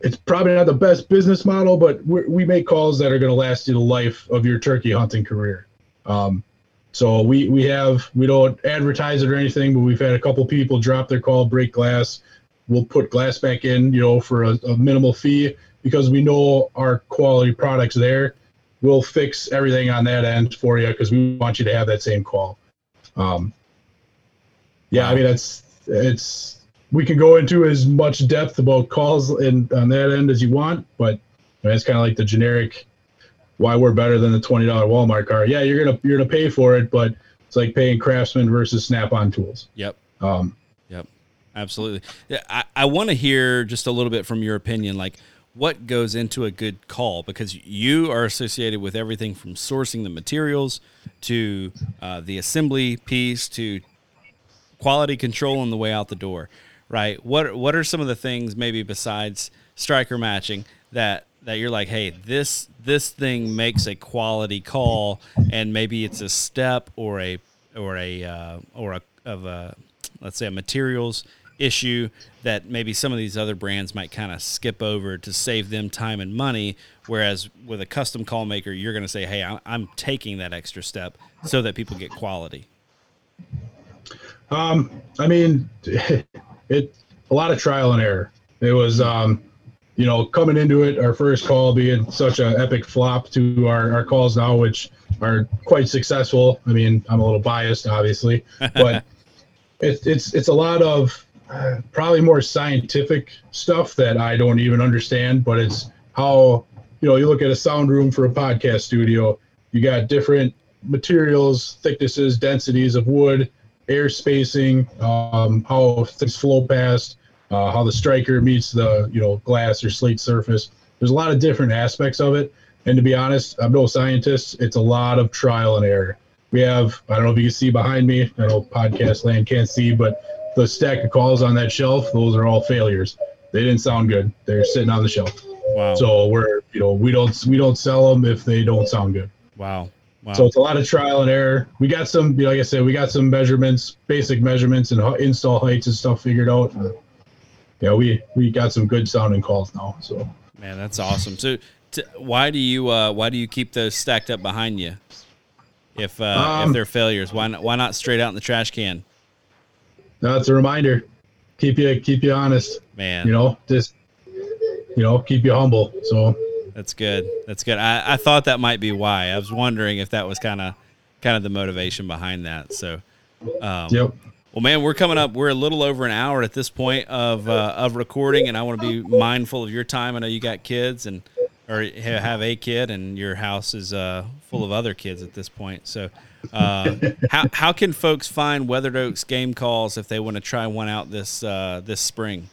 it's probably not the best business model, but we make calls that are going to last you the life of your turkey hunting career. Um, so we we have we don't advertise it or anything, but we've had a couple people drop their call, break glass. We'll put glass back in, you know, for a, a minimal fee because we know our quality products there. We'll fix everything on that end for you because we want you to have that same call. Um, yeah, I mean it's it's we can go into as much depth about calls and on that end as you want, but I mean, it's kind of like the generic why we're better than the twenty dollar Walmart car. Yeah, you're gonna you're gonna pay for it, but it's like paying Craftsman versus Snap on tools. Yep. Um, Yep. Absolutely. Yeah, I, I want to hear just a little bit from your opinion, like what goes into a good call, because you are associated with everything from sourcing the materials to uh, the assembly piece to quality control on the way out the door, right? What what are some of the things maybe besides striker matching that that you're like, hey, this this thing makes a quality call, and maybe it's a step or a or a uh, or a of a let's say a materials issue that maybe some of these other brands might kind of skip over to save them time and money whereas with a custom call maker you're going to say hey i'm taking that extra step so that people get quality Um, I mean, it a lot of trial and error. It was, um, you know, coming into it, our first call being such an epic flop to our, our calls now, which are quite successful. I mean, I'm a little biased, obviously, but it's it's it's a lot of uh, probably more scientific stuff that I don't even understand. But it's how you know you look at a sound room for a podcast studio. You got different materials, thicknesses, densities of wood, air spacing, um, how things flow past, uh, how the striker meets the you know glass or slate surface. There's a lot of different aspects of it And to be honest, I'm no scientist. It's a lot of trial and error. We have, I don't know if you can see behind me, I know podcast land can't see, but the stack of calls on that shelf, those are all failures. They didn't sound good. They're sitting on the shelf. Wow. So we're, you know, we don't we don't sell them if they don't sound good. Wow. Wow. So it's a lot of trial and error. We got some, like I said, we got some measurements, basic measurements and install heights and stuff figured out. Yeah, we we got some good sounding calls now. So man, that's awesome. So t- why do you uh, why do you keep those stacked up behind you? If uh, um, if they're failures, why not why not straight out in the trash can? That's a reminder. Keep you keep you honest, man. You know, just you know, keep you humble. So that's good. That's good. I, I thought that might be why. I was wondering if that was kind of kind of the motivation behind that. So, um, yep. Well, man, we're coming up. We're a little over an hour at this point of uh, of recording, and I want to be mindful of your time. I know you got kids and or have a kid, and your house is uh, full of other kids at this point. So, uh, how how can folks find Weathered Oaks game calls if they want to try one out this uh, this spring?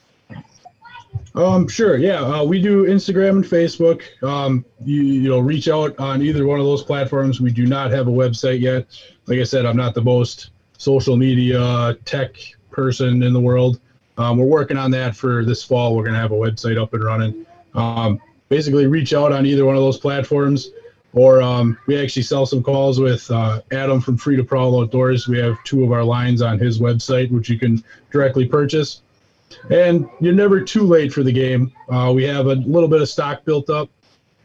Um, sure. Yeah, uh, we do Instagram and Facebook. Um, you, you know, reach out on either one of those platforms. We do not have a website yet. Like I said, I'm not the most social media tech person in the world. Um, we're working on that for this fall. We're going to have a website up and running. Um, basically, reach out on either one of those platforms, or um, we actually sell some calls with uh, Adam from Free to Prowl Outdoors. We have two of our lines on his website, which you can directly purchase and you're never too late for the game. Uh, we have a little bit of stock built up,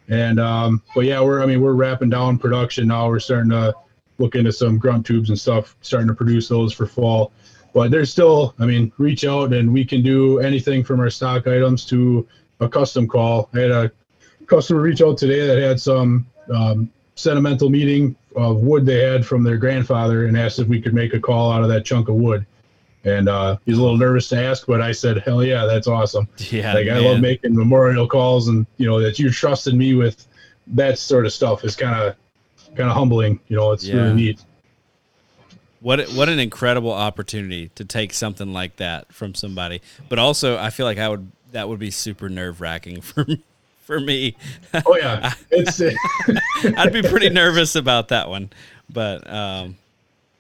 and um, but yeah, we're I mean we're wrapping down production now. We're starting to look into some grunt tubes and stuff, starting to produce those for fall. But there's still, I mean, reach out and we can do anything from our stock items to a custom call. I had a customer reach out today that had some um, sentimental meaning of wood they had from their grandfather and asked if we could make a call out of that chunk of wood and uh, he's a little nervous to ask, but I said, "Hell yeah, that's awesome!" Yeah, like man. I love making memorial calls, and you know that you trusted me with that sort of stuff is kind of kind of humbling. You know, it's yeah. really neat. What what an incredible opportunity to take something like that from somebody, but also I feel like I would that would be super nerve wracking for me. For me, oh yeah, it's. I'd be pretty nervous about that one, but um,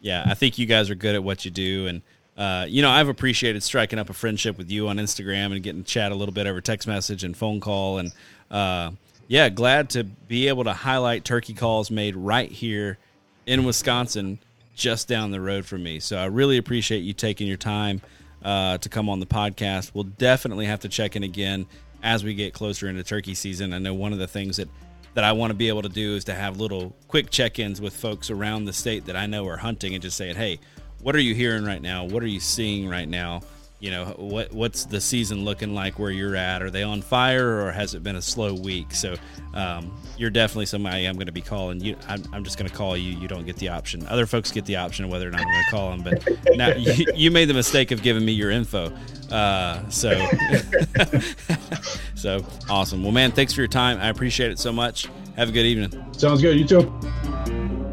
yeah, I think you guys are good at what you do, and uh, you know, I've appreciated striking up a friendship with you on Instagram and getting to chat a little bit over text message and phone call. And uh, yeah, glad to be able to highlight turkey calls made right here in Wisconsin, just down the road from me. So I really appreciate you taking your time uh, to come on the podcast. We'll definitely have to check in again as we get closer into turkey season. I know one of the things that that I want to be able to do is to have little quick check-ins with folks around the state that I know are hunting and just saying, "Hey, what are you hearing right now? What are you seeing right now? You know, what what's the season looking like where you're at? Are they on fire or has it been a slow week? So um, you're definitely somebody I'm going to be calling. You, I'm, I'm just going to call you. You don't get the option. Other folks get the option of whether or not I'm going to call them. But now you, you, made the mistake of giving me your info. Uh, so so awesome. Well, man, thanks for your time. I appreciate it so much. Have a good evening. Sounds good. You too.